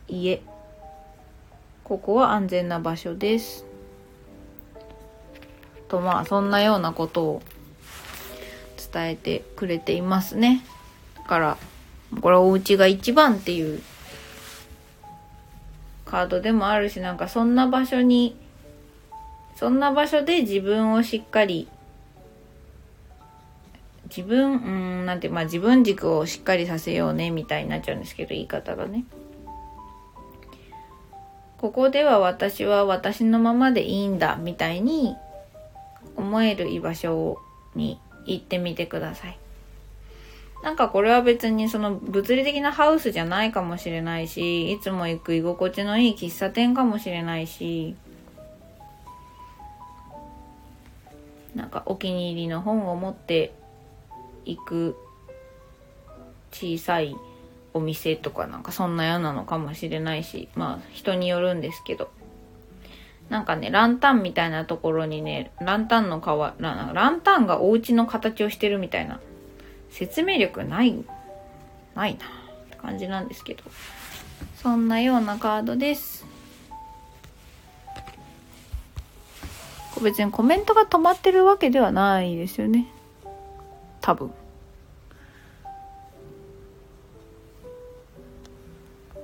Speaker 1: 家ここは安全な場所ですとまあそんなようなことを伝えてくれていますねからこれお家が一番っていうカードでもあるしなんかそんな場所にそんな場所で自分をしっかり自分うんなんてまあ自分軸をしっかりさせようねみたいになっちゃうんですけど言い方がねここでは私は私のままでいいんだみたいに思える居場所に行ってみてください。なんかこれは別にその物理的なハウスじゃないかもしれないし、いつも行く居心地のいい喫茶店かもしれないし、なんかお気に入りの本を持って行く小さいお店とかなんかそんなようなのかもしれないし、まあ人によるんですけど。なんかね、ランタンみたいなところにね、ランタンの皮、ランタンがお家の形をしてるみたいな、説明力ない、ないなって感じなんですけど。そんなようなカードです。別にコメントが止まってるわけではないですよね。多分。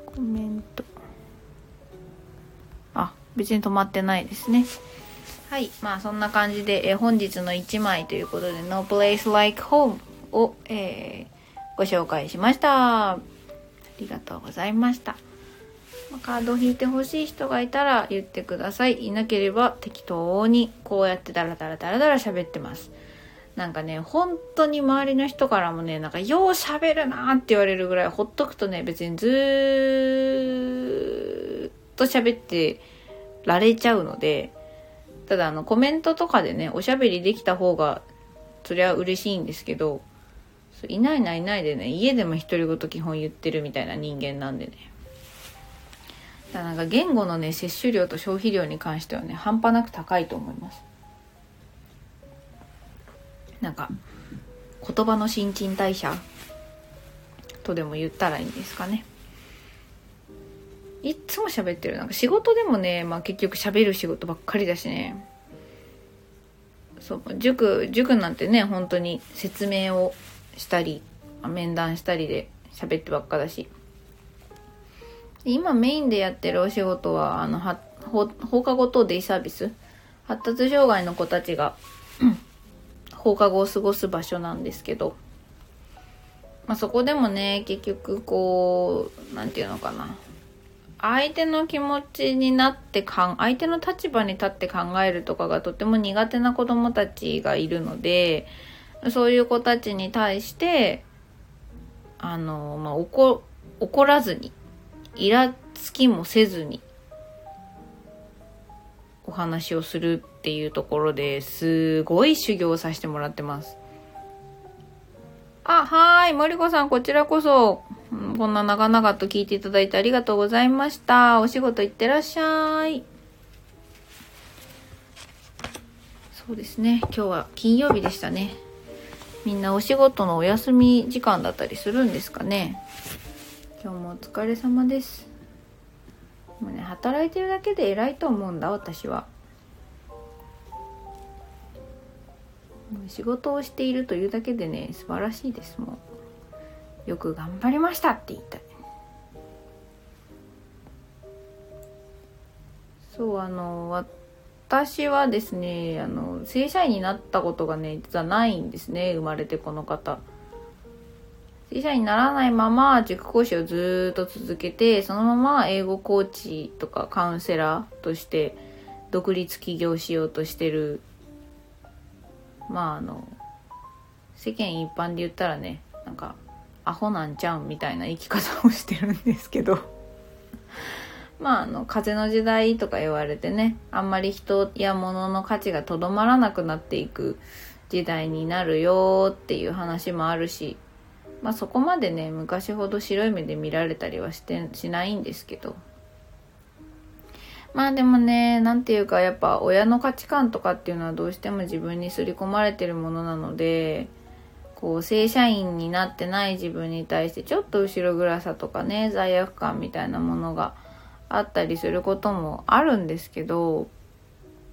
Speaker 1: コメントあ。別に止まってないですね。はい。まあそんな感じで、え本日の1枚ということで No Place Like Home を、えー、ご紹介しました。ありがとうございました。カードを引いてほしい人がいたら言ってください。いなければ適当にこうやってダラダラダラダラ喋ってます。なんかね、本当に周りの人からもね、なんかよう喋るなって言われるぐらいほっとくとね、別にずーっと喋ってられちゃうので、ただあのコメントとかでね、おしゃべりできた方が、そりゃ嬉しいんですけど、いないないないでね、家でも独り言基本言ってるみたいな人間なんでね。だからなんか言語のね、摂取量と消費量に関してはね、半端なく高いと思います。なんか、言葉の新陳代謝とでも言ったらいいんですかね。いっつも喋ってる。なんか仕事でもね、まあ結局喋る仕事ばっかりだしね。そう、塾、塾なんてね、本当に説明をしたり、面談したりで喋ってばっかだし。今メインでやってるお仕事は、あの、は放課後等デイサービス？発達障害の子たちが、放課後を過ごす場所なんですけど、まあ、そこでもね、結局こう、なんていうのかな。相手の気持ちになってかん、相手の立場に立って考えるとかがとても苦手な子供たちがいるので、そういう子たちに対して、あの、まあ、怒、怒らずに、イラつきもせずにお話をするっていうところですごい修行をさせてもらってます。あ、はい。森子さん、こちらこそ、こんな長々と聞いていただいてありがとうございました。お仕事行ってらっしゃい。そうですね。今日は金曜日でしたね。みんなお仕事のお休み時間だったりするんですかね？今日もお疲れ様です。もうね、働いてるだけで偉いと思うんだ、私は。仕事をしているというだけでね素晴らしいですもうよく頑張りましたって言いたいそうあの私はですねあの正社員になったことがね実はないんですね生まれてこの方。正社員にならないまま塾講師をずっと続けてそのまま英語コーチとかカウンセラーとして独立起業しようとしてる。まああの世間一般で言ったらねなんかアホなんちゃうんみたいな生き方をしてるんですけど。まああの風の時代とか言われてねあんまり人や物の価値がとどまらなくなっていく時代になるよっていう話もあるしまあそこまでね昔ほど白い目で見られたりはしてしないんですけど。まあでもね、なんていうかやっぱ親の価値観とかっていうのはどうしても自分に刷り込まれてるものなので、こう正社員になってない自分に対してちょっと後ろ暗さとかね、罪悪感みたいなものがあったりすることもあるんですけど、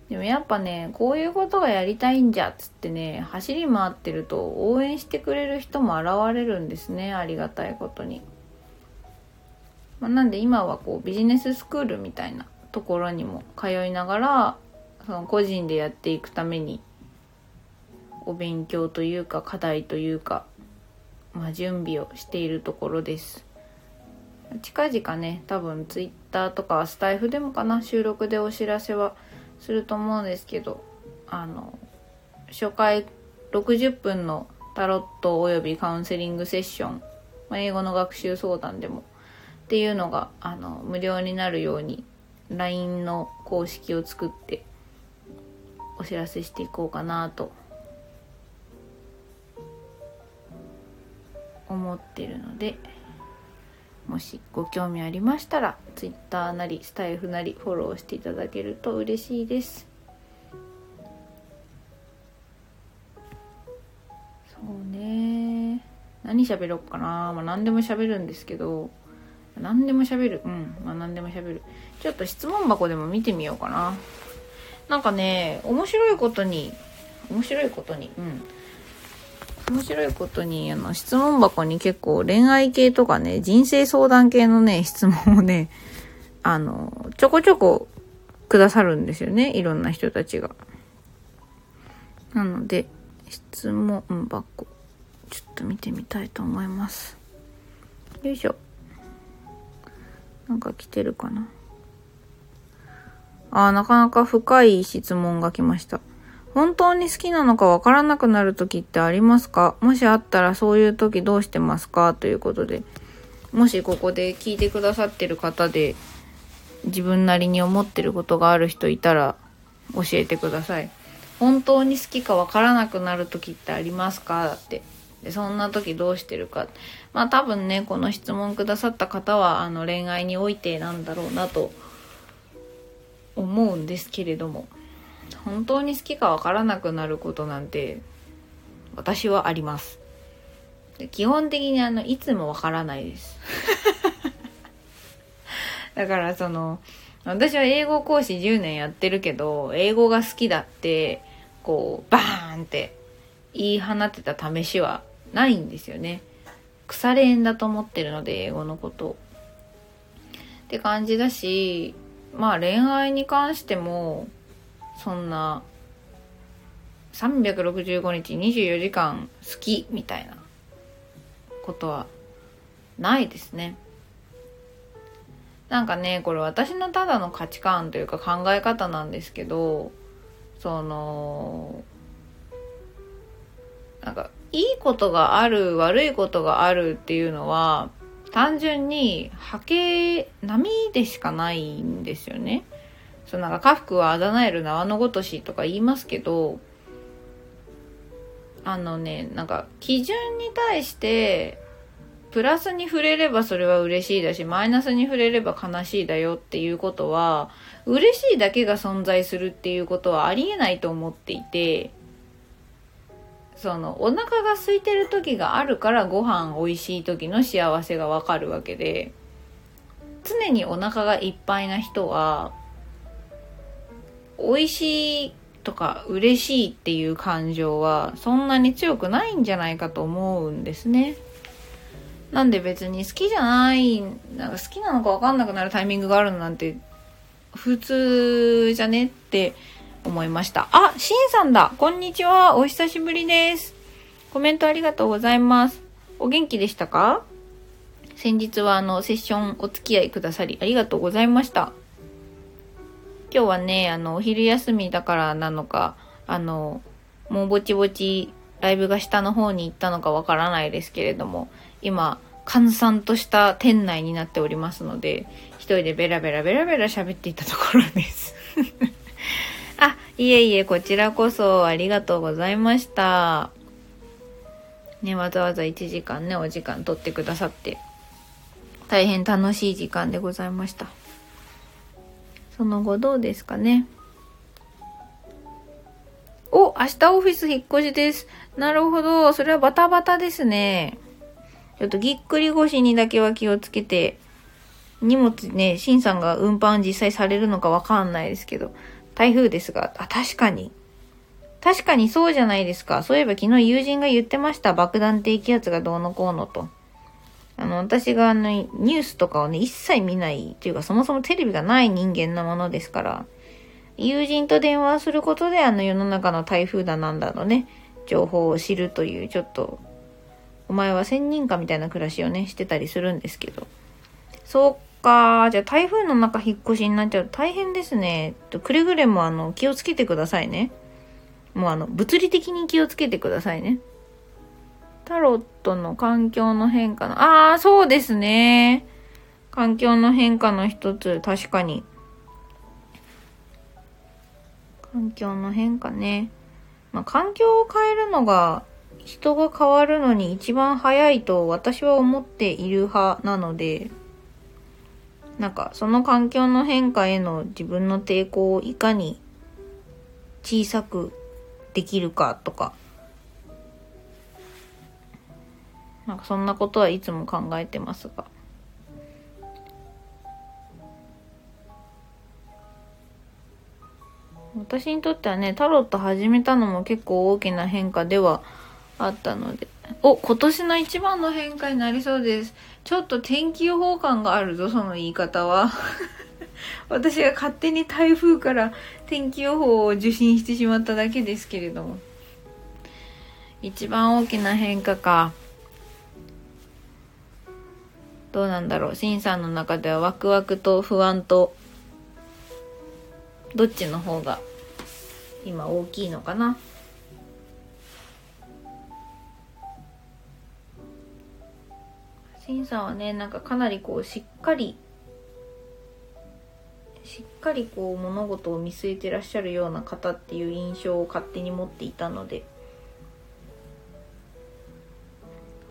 Speaker 1: でもやっぱね、こういうことがやりたいんじゃっつってね、走り回ってると応援してくれる人も現れるんですね、ありがたいことに。まあ、なんで今はこうビジネススクールみたいなところにも通いながらその個人でやっていくためにお勉強というか課題というか、まあ、準備をしているところです近々ね多分ツイッとかスタイフでもかな収録でお知らせはすると思うんですけどあの初回60分のタロットおよびカウンセリングセッション、まあ、英語の学習相談でもっていうのがあの無料になるように LINE の公式を作ってお知らせしていこうかなと思ってるのでもしご興味ありましたら Twitter なりスタイフなりフォローしていただけると嬉しいですそうね何喋ろうかなまあ何でも喋るんですけど何でも喋る。うん。まあ何でも喋る。ちょっと質問箱でも見てみようかな。なんかね、面白いことに、面白いことに、うん。面白いことに、あの、質問箱に結構恋愛系とかね、人生相談系のね、質問をね、あの、ちょこちょこくださるんですよね。いろんな人たちが。なので、質問箱、ちょっと見てみたいと思います。よいしょ。なんか来てるかな。あ、なかなか深い質問が来ました。本当に好きなのかわからなくなる時ってありますか？もしあったらそういう時どうしてますか？ということで、もしここで聞いてくださってる方で自分なりに思ってることがある人いたら教えてください。本当に好きかわからなくなる時ってありますか？だって。で、そんな時どうしてるか。まあ多分ね、この質問くださった方は、あの恋愛においてなんだろうなと思うんですけれども、本当に好きかわからなくなることなんて、私はあります。で基本的にあの、いつもわからないです。だからその、私は英語講師10年やってるけど、英語が好きだって、こう、バーンって言い放ってた試しはないんですよね。腐れ縁だと思ってるので、英語のこと。って感じだし、まあ恋愛に関しても、そんな、365日24時間好きみたいなことはないですね。なんかね、これ私のただの価値観というか考え方なんですけど、その、なんかいいことがある悪いことがあるっていうのは単純に波形波でしかないんですよね。そうなんか家福はあだなえる縄のごとしとか言いますけどあのねなんか基準に対してプラスに触れればそれは嬉しいだしマイナスに触れれば悲しいだよっていうことは嬉しいだけが存在するっていうことはありえないと思っていてそのお腹が空いてる時があるからご飯美味しい時の幸せがわかるわけで常にお腹がいっぱいな人は美味しいとか嬉しいっていう感情はそんなに強くないんじゃないかと思うんですね。なんで別に好きじゃない、なんか好きなのかわかんなくなるタイミングがあるなんて普通じゃねって思いました。あ、しんさんだこんにちはお久しぶりです。コメントありがとうございます。お元気でしたか？先日はあの、セッションお付き合いくださりありがとうございました。今日はね、あの、お昼休みだからなのか、あの、もうぼちぼちライブが下の方に行ったのかわからないですけれども、今、閑散とした店内になっておりますので、一人でベラベラベラベラ喋っていたところです あ、いえいえ、こちらこそありがとうございました。ね、わざわざ1時間ね、お時間取ってくださって、大変楽しい時間でございました。その後どうですかね。お、明日オフィス引っ越しです。なるほど。それはバタバタですね。ちょっとぎっくり腰にだけは気をつけて、荷物ね、シンさんが運搬実際されるのかわかんないですけど、台風ですが、あ、確かに。確かにそうじゃないですか。そういえば昨日友人が言ってました。爆弾低気圧がどうのこうのと。あの、私があの、ニュースとかをね、一切見ないっていうか、そもそもテレビがない人間なものですから、友人と電話することで、あの、世の中の台風だなんだのね、情報を知るという、ちょっと、お前は仙人かみたいな暮らしをね、してたりするんですけど。そうか。じゃあ台風の中引っ越しになっちゃうと大変ですね。くれぐれもあの、気をつけてくださいね。もうあの、物理的に気をつけてくださいね。タロットの環境の変化の、ああ、そうですね。環境の変化の一つ、確かに。環境の変化ね。まあ、環境を変えるのが、人が変わるのに一番早いと私は思っている派なので、なんかその環境の変化への自分の抵抗をいかに小さくできるかとか、なんかそんなことはいつも考えてますが。私にとってはね、タロット始めたのも結構大きな変化ではあったので。お、今年の一番の変化になりそうです。ちょっと天気予報感があるぞ、その言い方は。私が勝手に台風から天気予報を受信してしまっただけですけれども。一番大きな変化か。どうなんだろう。シンさんの中ではワクワクと不安と、どっちの方が今大きいのかな？シンさんはね、なんかかなりこうしっかり、しっかりこう物事を見据えてらっしゃるような方っていう印象を勝手に持っていたので、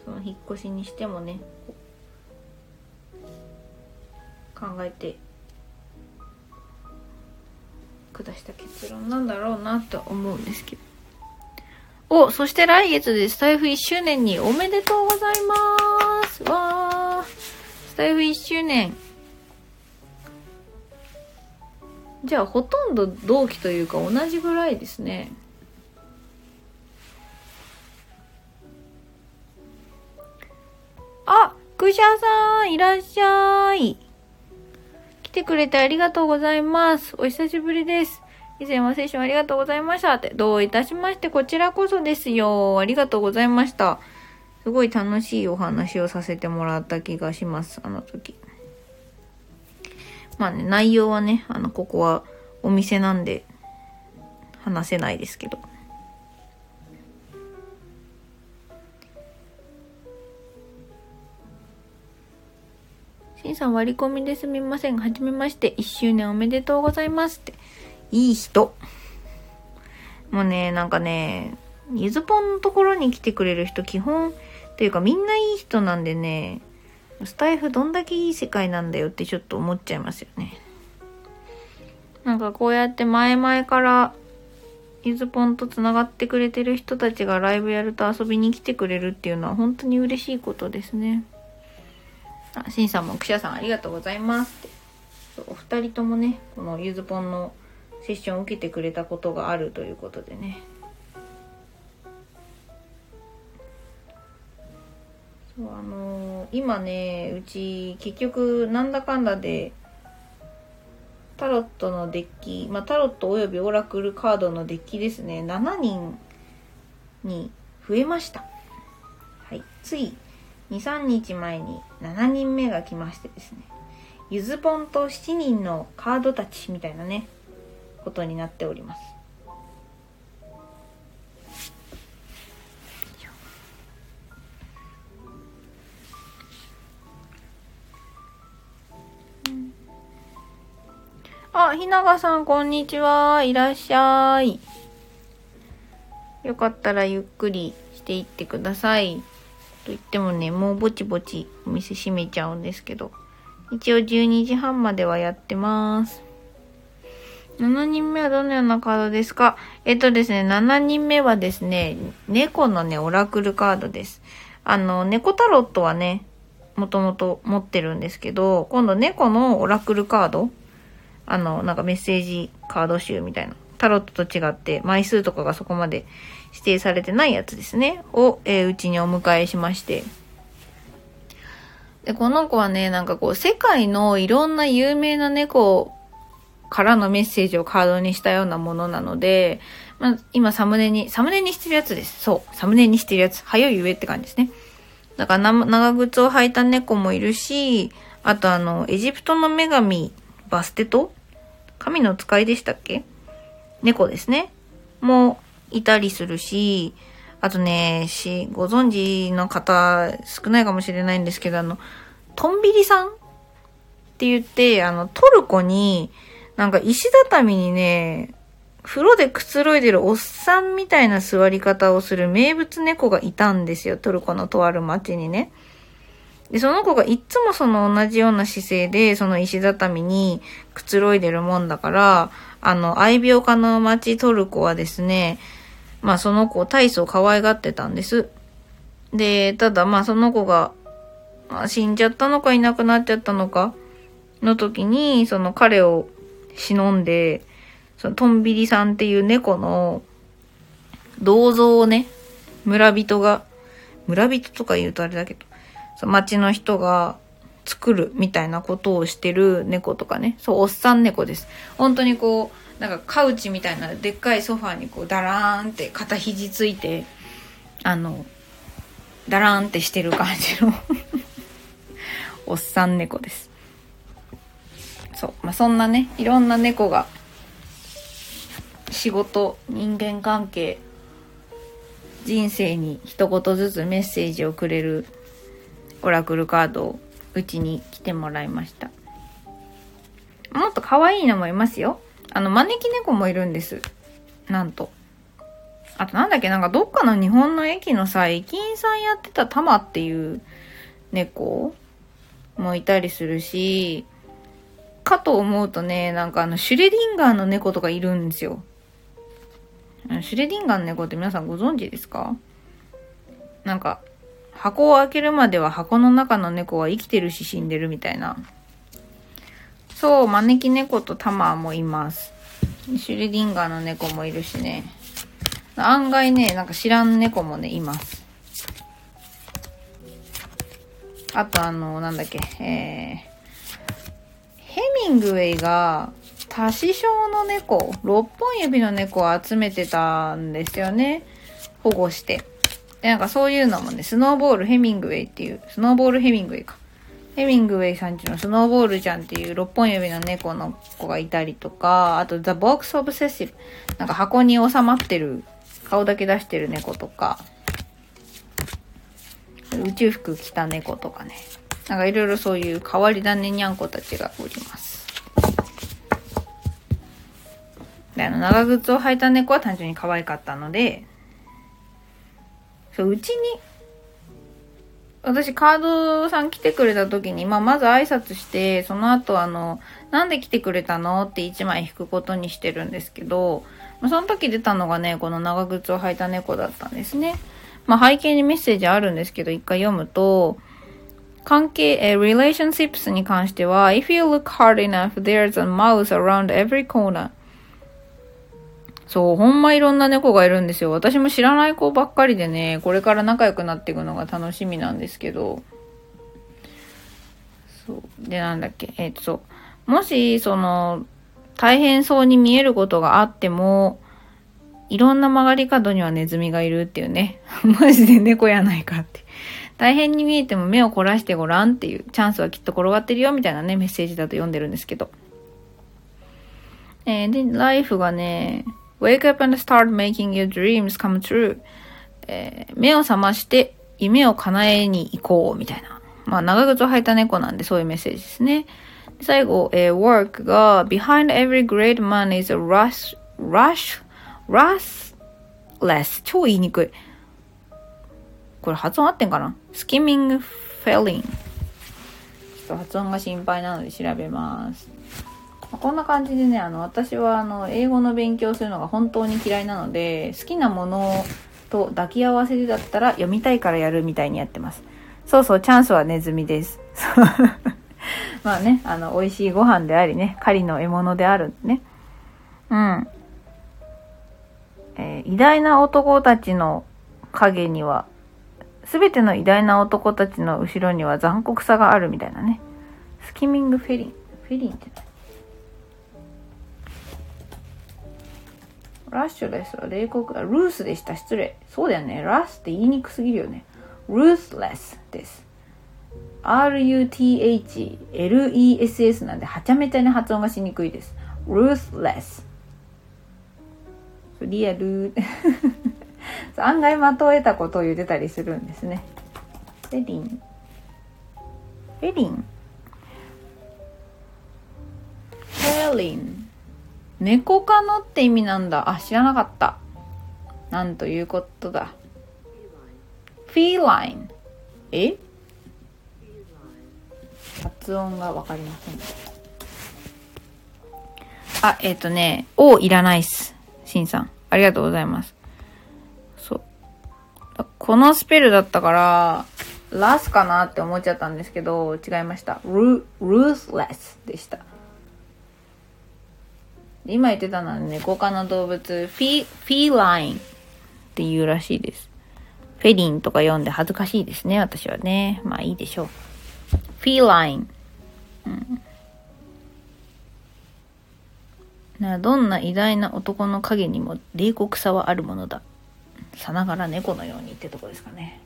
Speaker 1: その引っ越しにしてもね、考えて下した結論なんだろうなと思うんですけど。お、そして来月でスタイフ1周年におめでとうございますわー。スタイフ1周年。じゃあほとんど同期というか同じぐらいですね。あ、クシャさん、いらっしゃい。来てくれてありがとうございます。お久しぶりです。以前はセッションありがとうございましたって。どういたしまして、こちらこそですよ。ありがとうございました。すごい楽しいお話をさせてもらった気がします、あの時。まあね、内容はね、あの、ここはお店なんで、話せないですけど。さん割り込みですみません。はじめまして。1周年おめでとうございますって。いい人。もうね、なんかね、ゆずぽんのところに来てくれる人基本、というかみんないい人なんでね、スタイフどんだけいい世界なんだよってちょっと思っちゃいますよね。なんかこうやって前々からゆずぽんとつながってくれてる人たちがライブやると遊びに来てくれるっていうのは本当に嬉しいことですね。あ、しんさんもくしゃさんありがとうございますって。お二人ともね、このゆずぽんのセッションを受けてくれたことがあるということでね。そうあのー、今ねうち結局なんだかんだでタロットのデッキ、まあ、タロットおよびオラクルカードのデッキですね、7人に増えました。はい。つい2、3日前に7人目が来ましてですね、ゆずぽんと7人のカードたちみたいなね、ことになっております。あ、ひながさん、こんにちは。いらっしゃい。よかったらゆっくりしていってください。と言ってもね、もうぼちぼちお店閉めちゃうんですけど。一応12時半まではやってます。7人目はどのようなカードですか？えっとですね、7人目はですね、猫のね、オラクルカードです。あの、猫タロットはね、もともと持ってるんですけど、今度猫のオラクルカードあの、なんかメッセージカード集みたいな。タロットと違って枚数とかがそこまで指定されてないやつですね。を、え、うちにお迎えしまして。で、この子はね、なんかこう、世界のいろんな有名な猫からのメッセージをカードにしたようなものなので、まあ、今サムネに、サムネにしてるやつです。そう。サムネにしてるやつ。早い上って感じですね。だから長靴を履いた猫もいるし、あとあの、エジプトの女神、バステト？神の使いでしたっけ？猫ですね。もういたりするし、あとね、し、ご存知の方少ないかもしれないんですけど、あの、トンビリさんって言って、あの、トルコに、なんか石畳にね、風呂でくつろいでるおっさんみたいな座り方をする名物猫がいたんですよ。トルコのとある町にね。で、その子がいっつもその同じような姿勢で、その石畳にくつろいでるもんだから、あの、愛病家の町トルコはですね、まあその子大層可愛がってたんです。で、ただまあその子が、まあ、死んじゃったのかいなくなっちゃったのかの時に、その彼を忍んで、そのトンビリさんっていう猫の銅像をね、村人が、村人とか言うとあれだけど、街の人が作るみたいなことをしてる猫とかね。そう、おっさん猫です。本当にこう、なんかカウチみたいなでっかいソファーにこうダラーンって肩肘ついて、あの、ダラーンってしてる感じの おっさん猫です。そう。まあ、そんなね、いろんな猫が仕事、人間関係、人生に一言ずつメッセージをくれるオラクルカードをうちに来てもらいました。もっと可愛いのもいますよ。あの、招き猫もいるんです。なんと。あとなんだっけ、なんかどっかの日本の駅のさ、駅員さんやってたタマっていう猫もいたりするし、かと思うとね、なんかあの、シュレディンガーの猫とかいるんですよ。シュレディンガーの猫って皆さんご存知ですか？なんか、箱を開けるまでは箱の中の猫は生きてるし死んでるみたいな。そう、招き猫とタマーもいます。シュレディンガーの猫もいるしね。案外ね、なんか知らん猫もね、います。あとあの、なんだっけ、えー、ヘミングウェイが多死症の猫、6本指の猫を集めてたんですよね。保護して。で、なんかそういうのもね、スノーボールヘミングウェイっていう、スノーボールヘミングウェイか。ヘミングウェイさんちのスノーボールちゃんっていう6本指の猫の子がいたりとか、あと The Box Obsessive。なんか箱に収まってる、顔だけ出してる猫とか、宇宙服着た猫とかね。なんかいろいろそういう変わり種にゃんこたちがおります。で、あの、長靴を履いた猫は単純に可愛かったので、そう、うちに、私カードさん来てくれた時に、まあ、まず挨拶して、その後あの、なんで来てくれたの？って1枚引くことにしてるんですけど、まあ、その時出たのがね、この長靴を履いた猫だったんですね。まあ、背景にメッセージあるんですけど、一回読むと、関係、えー、relationships に関しては、if you look hard enough, there's a mouse around every corner. そう、ほんまいろんな猫がいるんですよ。私も知らない子ばっかりでね、これから仲良くなっていくのが楽しみなんですけど。そう。で、なんだっけ、えっ、と、そう。もし、その、大変そうに見えることがあっても、いろんな曲がり角にはネズミがいるっていうね。マジで猫やないかって。大変に見えても目を凝らしてごらんっていうチャンスはきっと転がってるよみたいなね、メッセージだと読んでるんですけど。えー、で、ライフがね、Wake up and start making your dreams come true. えー、目を覚まして夢を叶えに行こうみたいな。まあ、長靴を履いた猫なんでそういうメッセージですね。最後、えー、work が behind every great man is a rush, rush, rustless 超言いにくい。これ発音合ってんかな ?skimming felling ちょっと発音が心配なので調べます。こんな感じでね、あの、私はあの、英語の勉強するのが本当に嫌いなので、好きなものと抱き合わせでだったら読みたいからやるみたいにやってます。そうそう、チャンスはネズミです。まあね、あの、美味しいご飯でありね、狩りの獲物であるんでね。うん。えー、偉大な男たちの影には、すべての偉大な男たちの後ろには残酷さがあるみたいなね。スキミングフェリン。フェリンって何ラッシュレスは冷酷、あ、ルースでした。失礼。そうだよね。ラスって言いにくすぎるよね。ruthless です。r-u-t-h-l-e-s-s なんで、はちゃめちゃに発音がしにくいです。ruthless。リアル。案外的を得たことを言ってたりするんですね。フェリン。フェリン。フェリン。猫科のって意味なんだ。あ、知らなかった。なんということだ。フィーライン。え？発音がわかりません。あ、えっ、ー、とね、O いらないっす。しんさん。ありがとうございます。そう。このスペルだったから、ラスかなって思っちゃったんですけど、違いました。ル、ruthless でした。今言ってたのは猫科の動物、フィ、フィーラインっていうらしいです。フェリンとか読んで恥ずかしいですね、私はね。まあいいでしょう。フィーライン。うん。などんな偉大な男の影にも冷酷さはあるものだ。さながら猫のようにってとこですかね。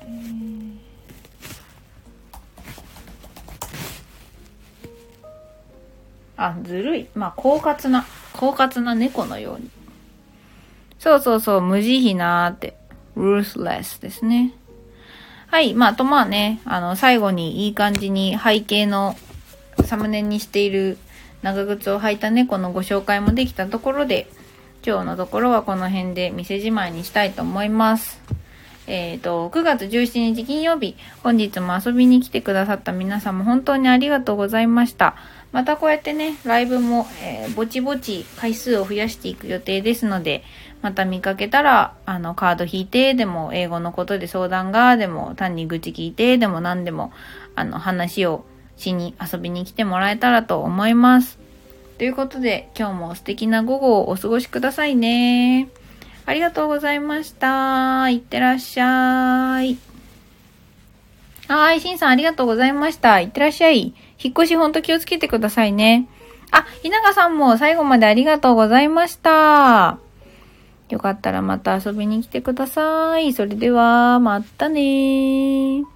Speaker 1: えーあ、ずるい。まあ、狡猾な、狡猾な猫のように。そうそうそう、無慈悲なーって。ruthless ですね。はい。まあ、とまあね、あの、最後にいい感じに背景のサムネにしている長靴を履いた猫のご紹介もできたところで、今日のところはこの辺で店じまいにしたいと思います。えっ、ー、と、9月17日金曜日、本日も遊びに来てくださった皆様本当にありがとうございました。またこうやってね、ライブも、えー、ぼちぼち回数を増やしていく予定ですので、また見かけたら、あの、カード引いてでも、英語のことで相談がでも、単に愚痴聞いてでも何でも、あの、話をしに遊びに来てもらえたらと思います。ということで、今日も素敵な午後をお過ごしくださいね。ありがとうございました。いってらっしゃい。はい、しんさんありがとうございました。いってらっしゃい。引っ越しほんと気をつけてくださいね。あ、稲賀さんも最後までありがとうございました。よかったらまた遊びに来てください。それでは、またねー。